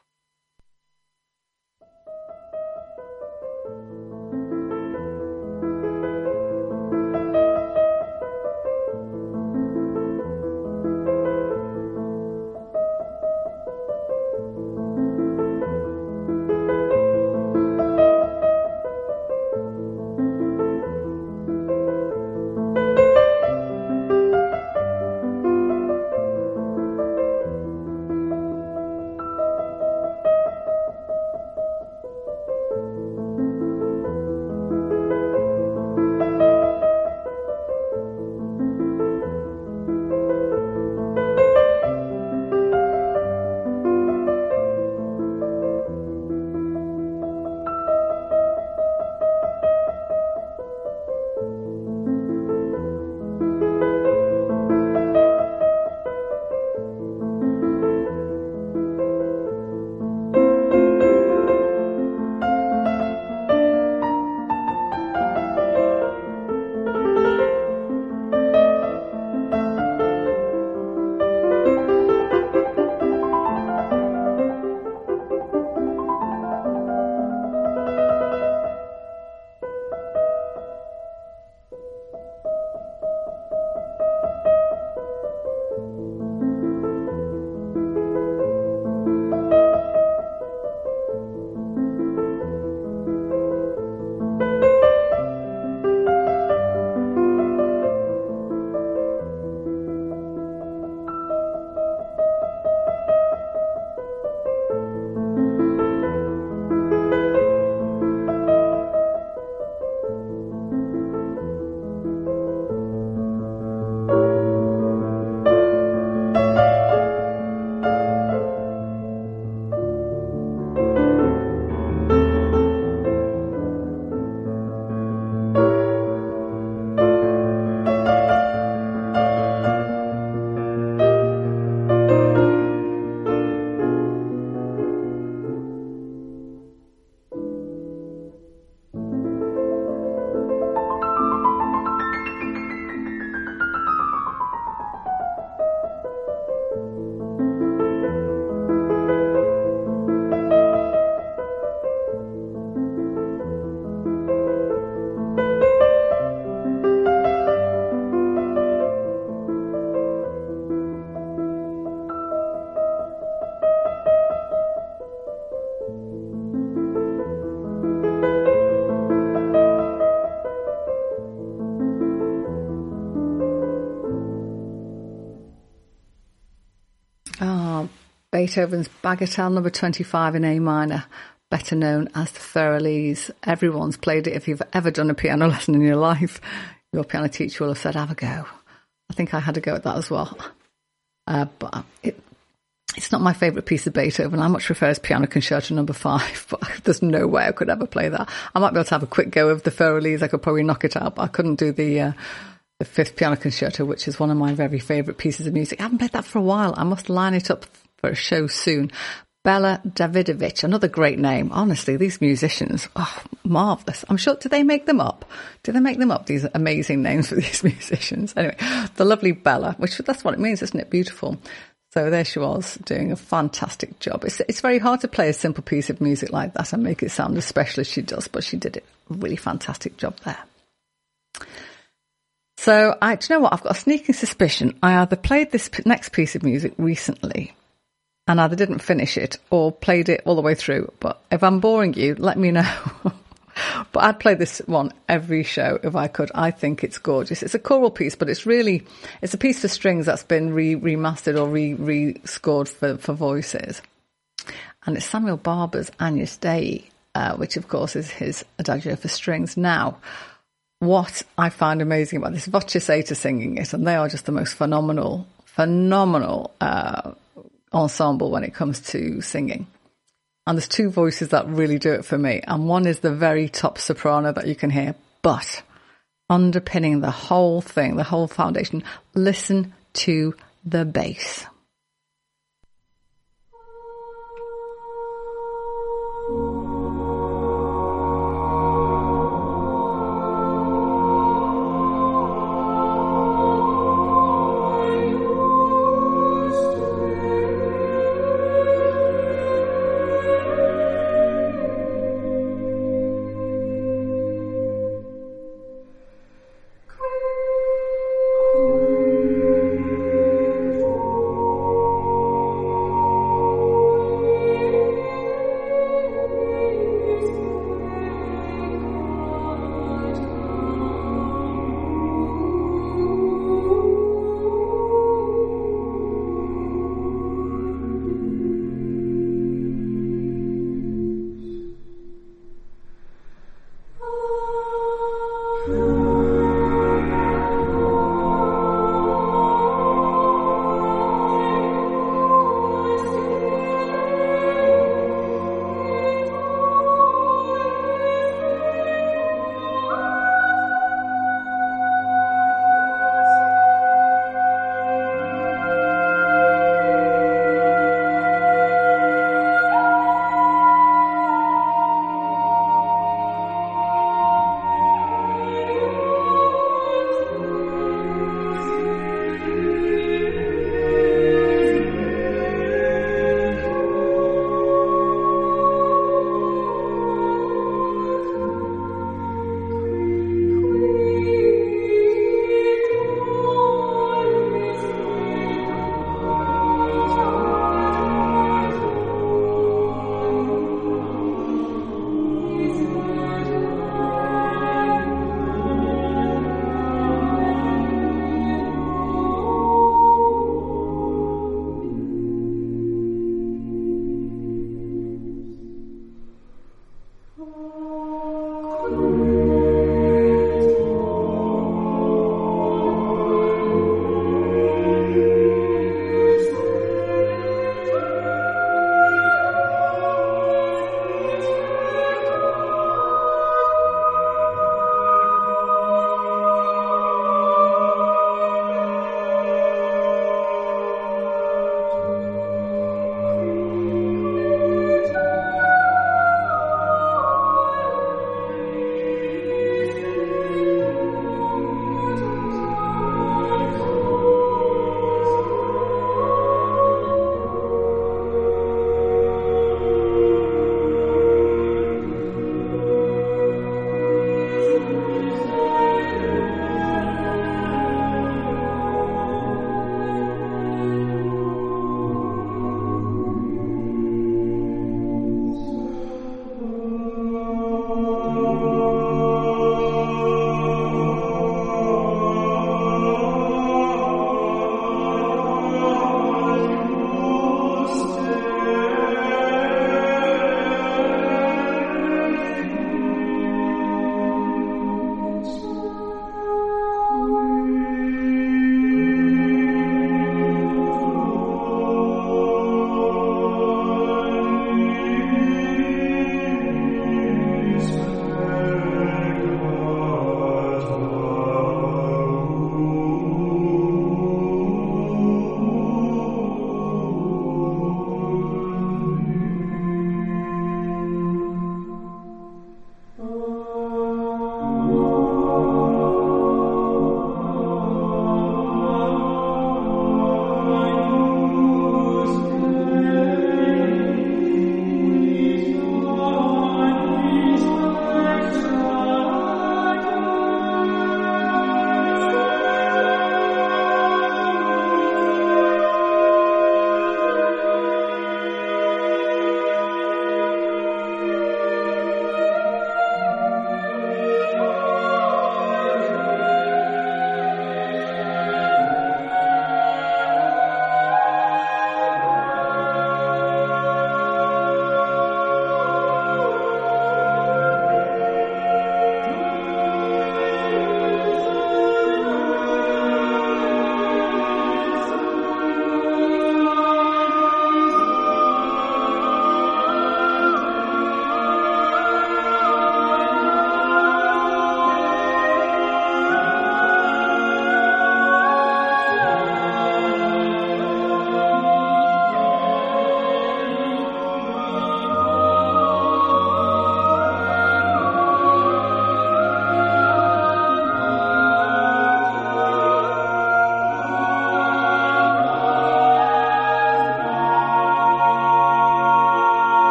A: Beethoven's Bagatelle number 25 in A minor, better known as the Für Elise. Everyone's played it. If you've ever done a piano [laughs] lesson in your life, your piano teacher will have said, have a go. I think I had a go at that as well. Uh, but it, it's not my favourite piece of Beethoven. I much prefer his Piano Concerto number five, [laughs] but there's no way I could ever play that. I might be able to have a quick go of the Für Elise. I could probably knock it out, but I couldn't do the, uh, the fifth piano concerto, which is one of my very favourite pieces of music. I haven't played that for a while. I must line it up for a show soon. Bella Davidovich, another great name. Honestly, these musicians, oh, marvelous. I'm sure, do they make them up? Do they make them up, these amazing names for [laughs] these musicians? Anyway, the lovely Bella, which that's what it means, isn't it? Beautiful. So there she was doing a fantastic job. It's, it's very hard to play a simple piece of music like that and make it sound as special as she does, but she did a really fantastic job there. So I, do you know what? I've got a sneaking suspicion. I either played this next piece of music recently and either didn't finish it or played it all the way through. But if I'm boring you, let me know. [laughs] but I'd play this one every show if I could. I think it's gorgeous. It's a choral piece, but it's really it's a piece for strings that's been re- remastered or re re scored for for voices. And it's Samuel Barber's Agnus Dei, uh, which of course is his adagio for strings. Now, what I find amazing about this VOCES8 singing it, and they are just the most phenomenal, phenomenal. Uh, ensemble when it comes to singing. And there's two voices that really do it for me. And one is the very top soprano that you can hear, but underpinning the whole thing, the whole foundation, listen to the bass.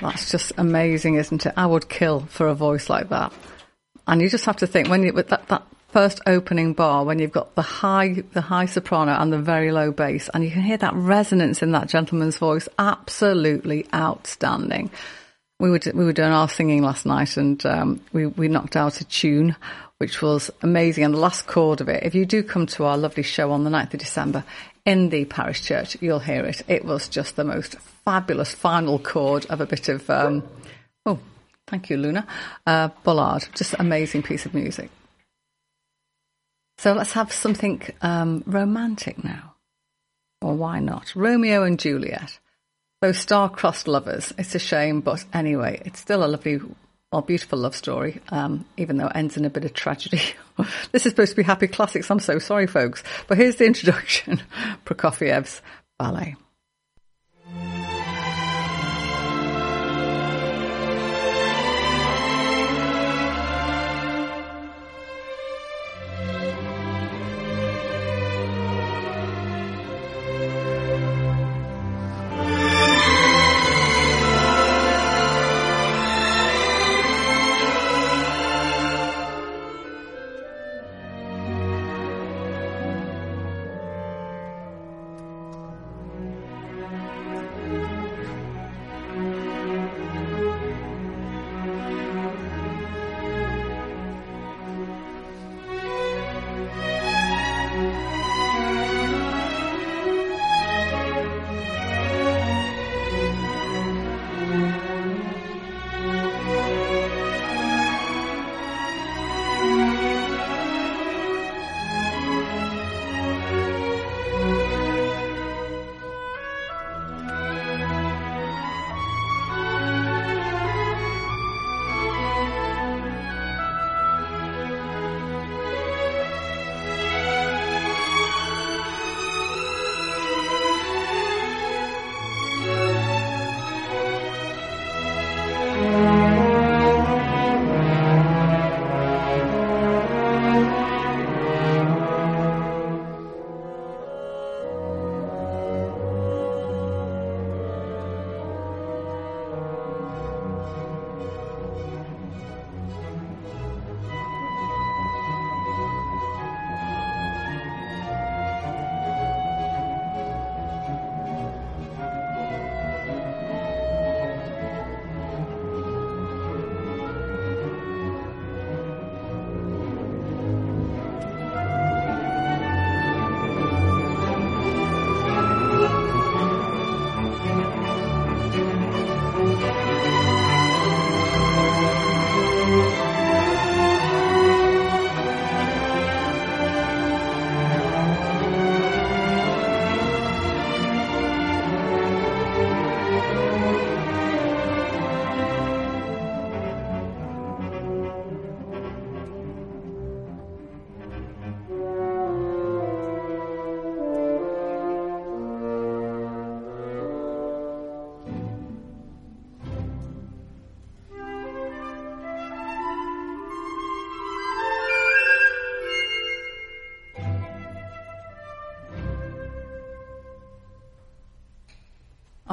A: That's just amazing, isn't it? I would kill for a voice like that. And you just have to think when you with that, that first opening bar when you've got the high the high soprano and the very low bass and you can hear that resonance in that gentleman's voice absolutely outstanding we were we were doing our singing last night and um, we we knocked out a tune which was amazing and the last chord of it if you do come to our lovely show on the 9th of December in the parish church you'll hear it it was just the most fabulous final chord of a bit of um, oh thank you Luna uh, Bollard just amazing piece of music so let's have something um, romantic now. Or why not? Romeo and Juliet. Those star-crossed lovers. It's a shame, but anyway, it's still a lovely, well, beautiful love story, um, even though it ends in a bit of tragedy. [laughs] this is supposed to be happy classics. I'm so sorry, folks. But here's the introduction. [laughs] Prokofiev's ballet.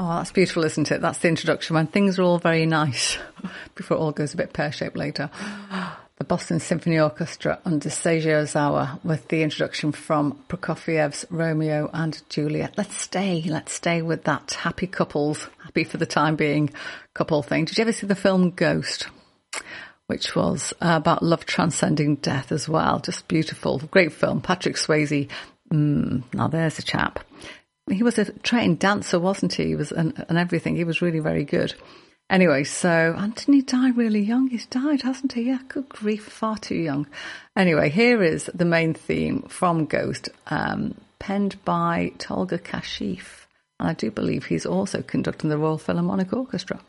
A: Oh, that's beautiful, isn't it? That's the introduction when things are all very nice [laughs] before it all goes a bit pear shaped later. [gasps] The Boston Symphony Orchestra under Seiji Ozawa with the introduction from Prokofiev's Romeo and Juliet. Let's stay, let's stay with that happy couples, happy for the time being couple thing. Did you ever see the film Ghost? Which was about love transcending death as well. Just beautiful. Great film. Patrick Swayze. Mm, now there's a chap he was a trained dancer, wasn't he? He was and, everything. He was really very good. Anyway, so and didn't he die really young? He's died, hasn't he? Yeah, good grief, far too young. Anyway, here is the main theme from Ghost, um, penned by Tolga Kashif, and I do believe he's also conducting the Royal Philharmonic Orchestra.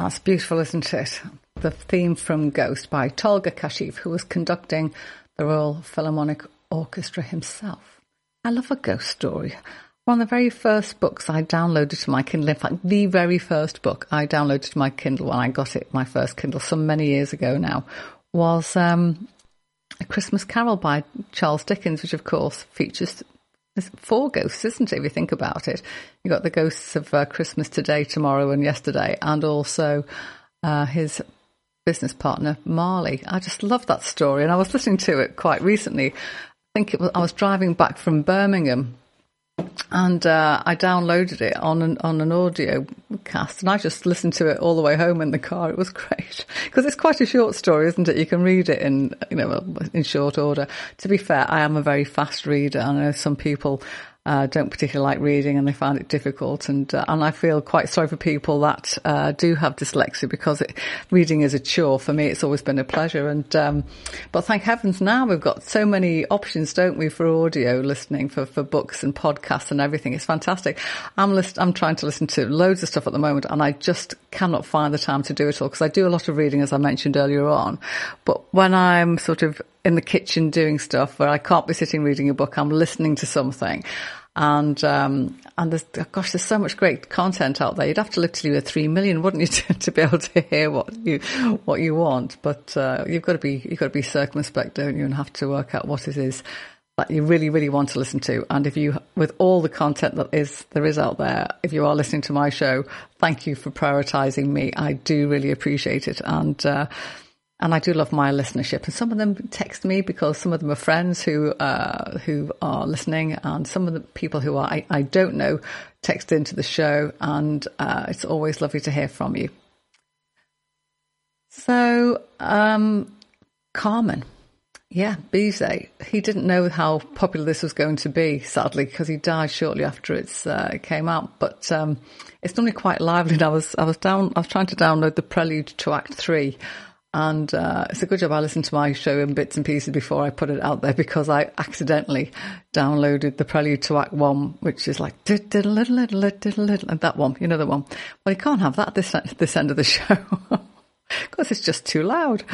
A: That's beautiful, isn't it? The theme from Ghost by Tolga Kashif, who was conducting the Royal Philharmonic Orchestra himself. I love a ghost story. One of the very first books I downloaded to my Kindle, in fact, the very first book I downloaded to my Kindle when I got it, my first Kindle, some many years ago now, was um, A Christmas Carol by Charles Dickens, which of course features four ghosts, isn't it? If you think about it, you've got the ghosts of uh, Christmas today, tomorrow, and yesterday, and also uh, his business partner Marley. I just love that story, and I was listening to it quite recently. I think it was I was driving back from Birmingham and uh, I downloaded it on an on an audio cast, and I just listened to it all the way home in the car. It was [laughs] great because it's quite a short story, isn't it? You can read it in you know in short order. To be fair, I am a very fast reader. I know some people uh, don't particularly like reading and they find it difficult. And uh, and I feel quite sorry for people that uh, do have dyslexia because it, reading is a chore. For me, it's always been a pleasure. And um, but thank heavens now we've got so many options, don't we, for audio listening, for, for books and podcasts and everything. It's fantastic. I'm list, I'm trying to listen to loads of stuff at the moment, and I just cannot find the time to do it all because I do a lot of reading, as I mentioned earlier on. But when I'm sort of in the kitchen doing stuff where I can't be sitting reading a book, I'm listening to something. And, um, and there's, gosh, there's so much great content out there. You'd have to you were three million, wouldn't you, [laughs] to, to be able to hear what you, what you want. But, uh, you've got to be, you've got to be circumspect, don't you, and have to work out what it is that you really, really want to listen to. And if you, with all the content that is, there is out there, if you are listening to my show, thank you for prioritizing me. I do really appreciate it. And, uh, and I do love my listenership. And some of them text me because some of them are friends who uh, who are listening, and some of the people who are, I, I don't know text into the show, and uh, it's always lovely to hear from you. So, um, Carmen, yeah, Bizet. He didn't know how popular this was going to be, sadly, because he died shortly after uh, it came out. But um, it's normally quite lively. And I was I was down I was trying to download the Prelude to Act Three and uh, it's a good job I listened to my show in bits and pieces before I put it out there because I accidentally downloaded the Prelude to Act One, which is like little little little and that one, you know the one. Well, you can't have that this this end of the [laughs] show because it's just too loud.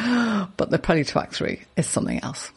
A: But the Prelude to Act Three is something else.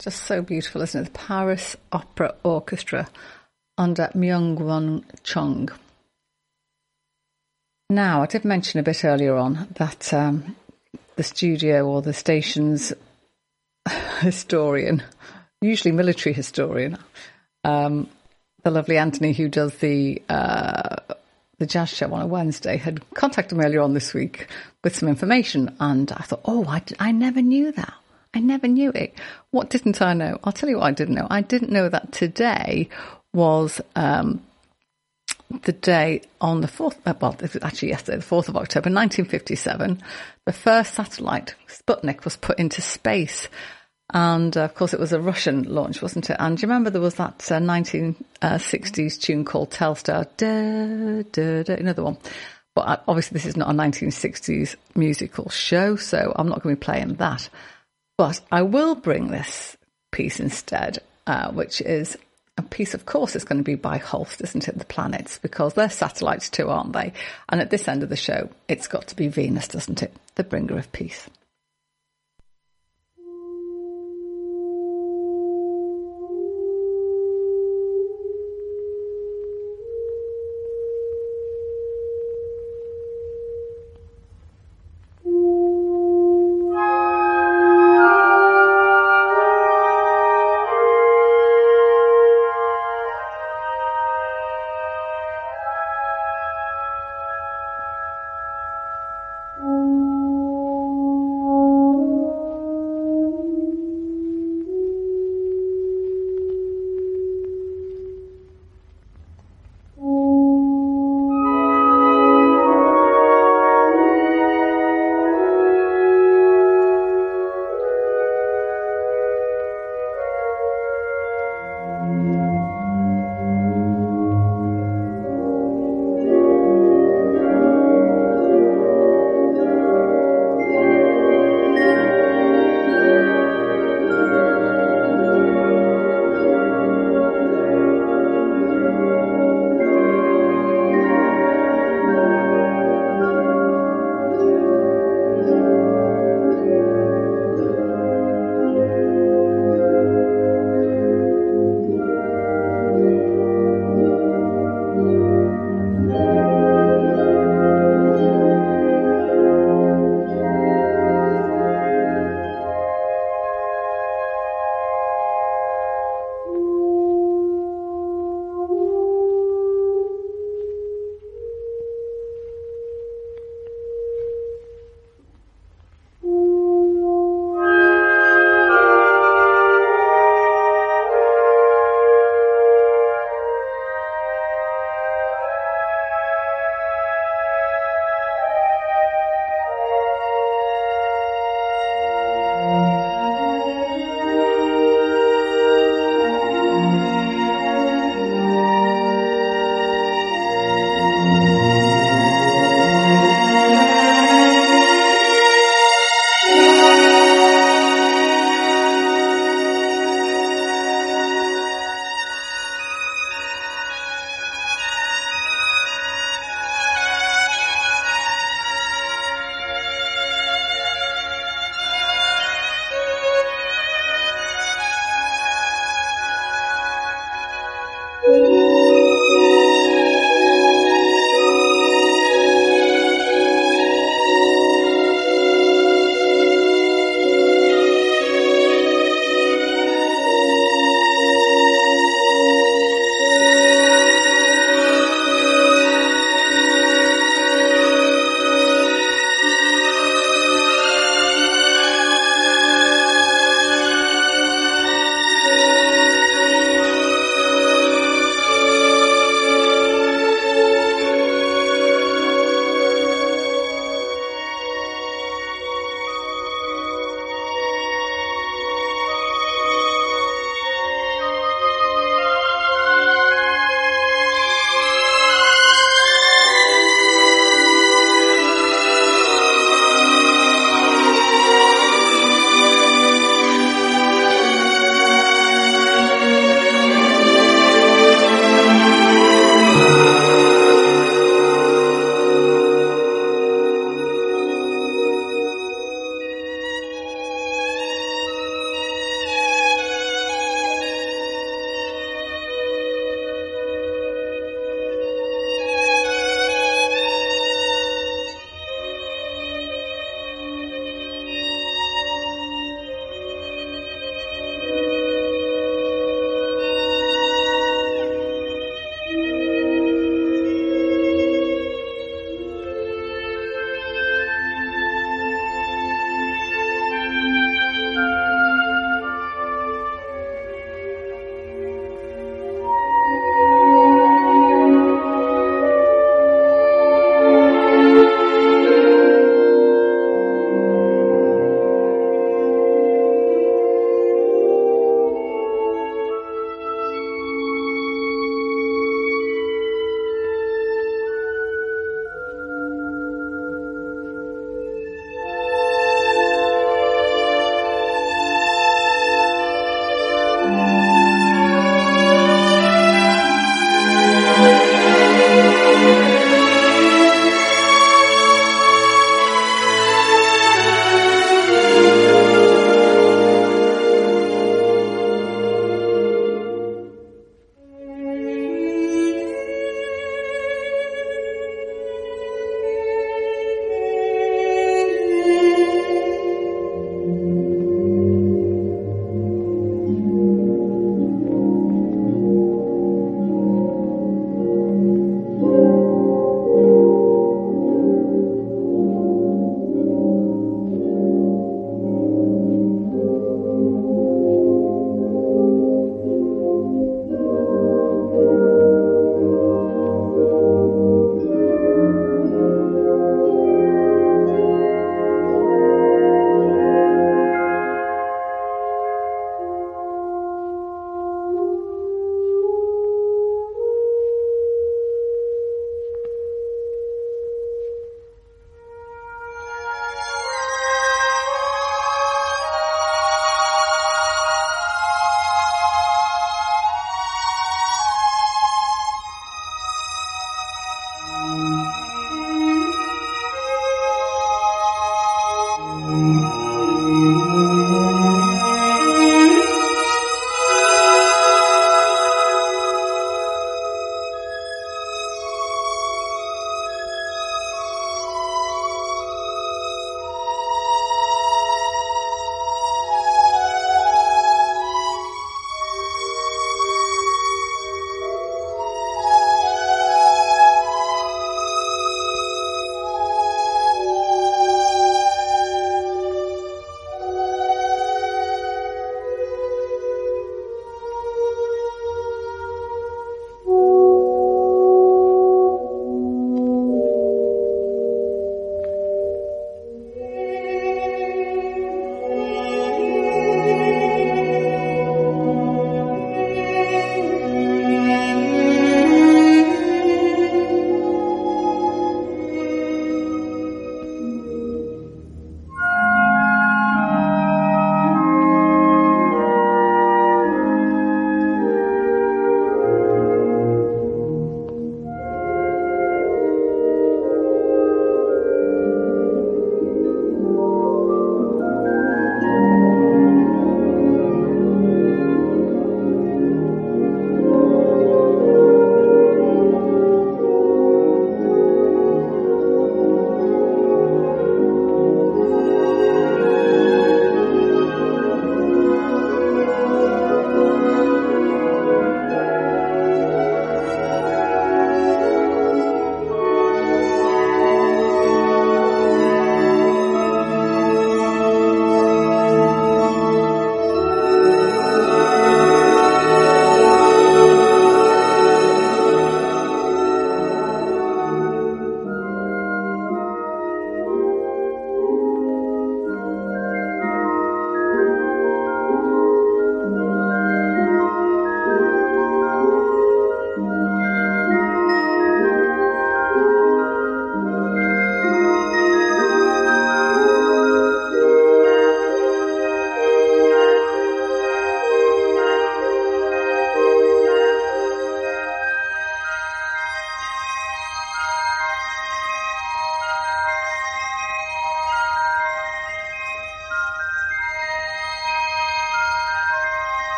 A: Just so beautiful, isn't it? The Paris Opera Orchestra under Myung-Whun Chung. Now, I did mention a bit earlier on that um, the studio or the station's [laughs] historian, usually military historian, um, the lovely Anthony, who does the uh, the jazz show on a Wednesday, had contacted me earlier on this week with some information, and I thought, oh, I, I never knew that. I never knew it. What didn't I know? I'll tell you what I didn't know. I didn't know that today was um, the day on the 4th, uh, well, it was actually yesterday, the 4th of October 1957, the first satellite, Sputnik, was put into space. And uh, of course, it was a Russian launch, wasn't it? And do you remember there was that uh, 1960s tune called Telstar? Da, da, da, another one. But uh, obviously, this is not a 1960s musical show, so I'm not going to be playing that. But I will bring this piece instead, uh, which is a piece, of course, it's going to be by Holst, isn't it? The planets, because they're satellites too, aren't they? And at this end of the show, it's got to be Venus, doesn't it? The bringer of peace.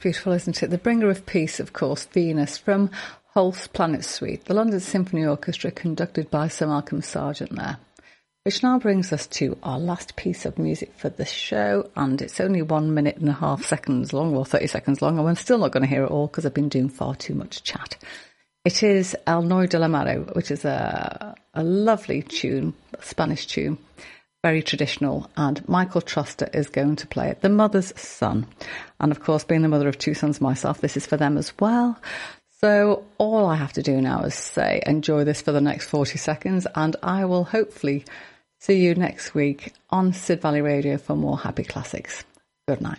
A: Beautiful, isn't it? The bringer of peace, of course, Venus from Holst Planet Suite, the London Symphony Orchestra conducted by Sir Malcolm Sargent there. Which now brings us to our last piece of music for the show, and it's only one minute and a half seconds long, or 30 seconds long, and I'm still not going to hear it all because I've been doing far too much chat. It is El Noi de la Mare, which is a, a lovely tune, a Spanish tune, very traditional, and Michael Truster is going to play it, The Mother's Son. And of course, being the mother of two sons myself, this is for them as well. So all I have to do now is say, enjoy this for the next 40 seconds, and I will hopefully see you next week on Sid Valley Radio for more happy classics. Good night.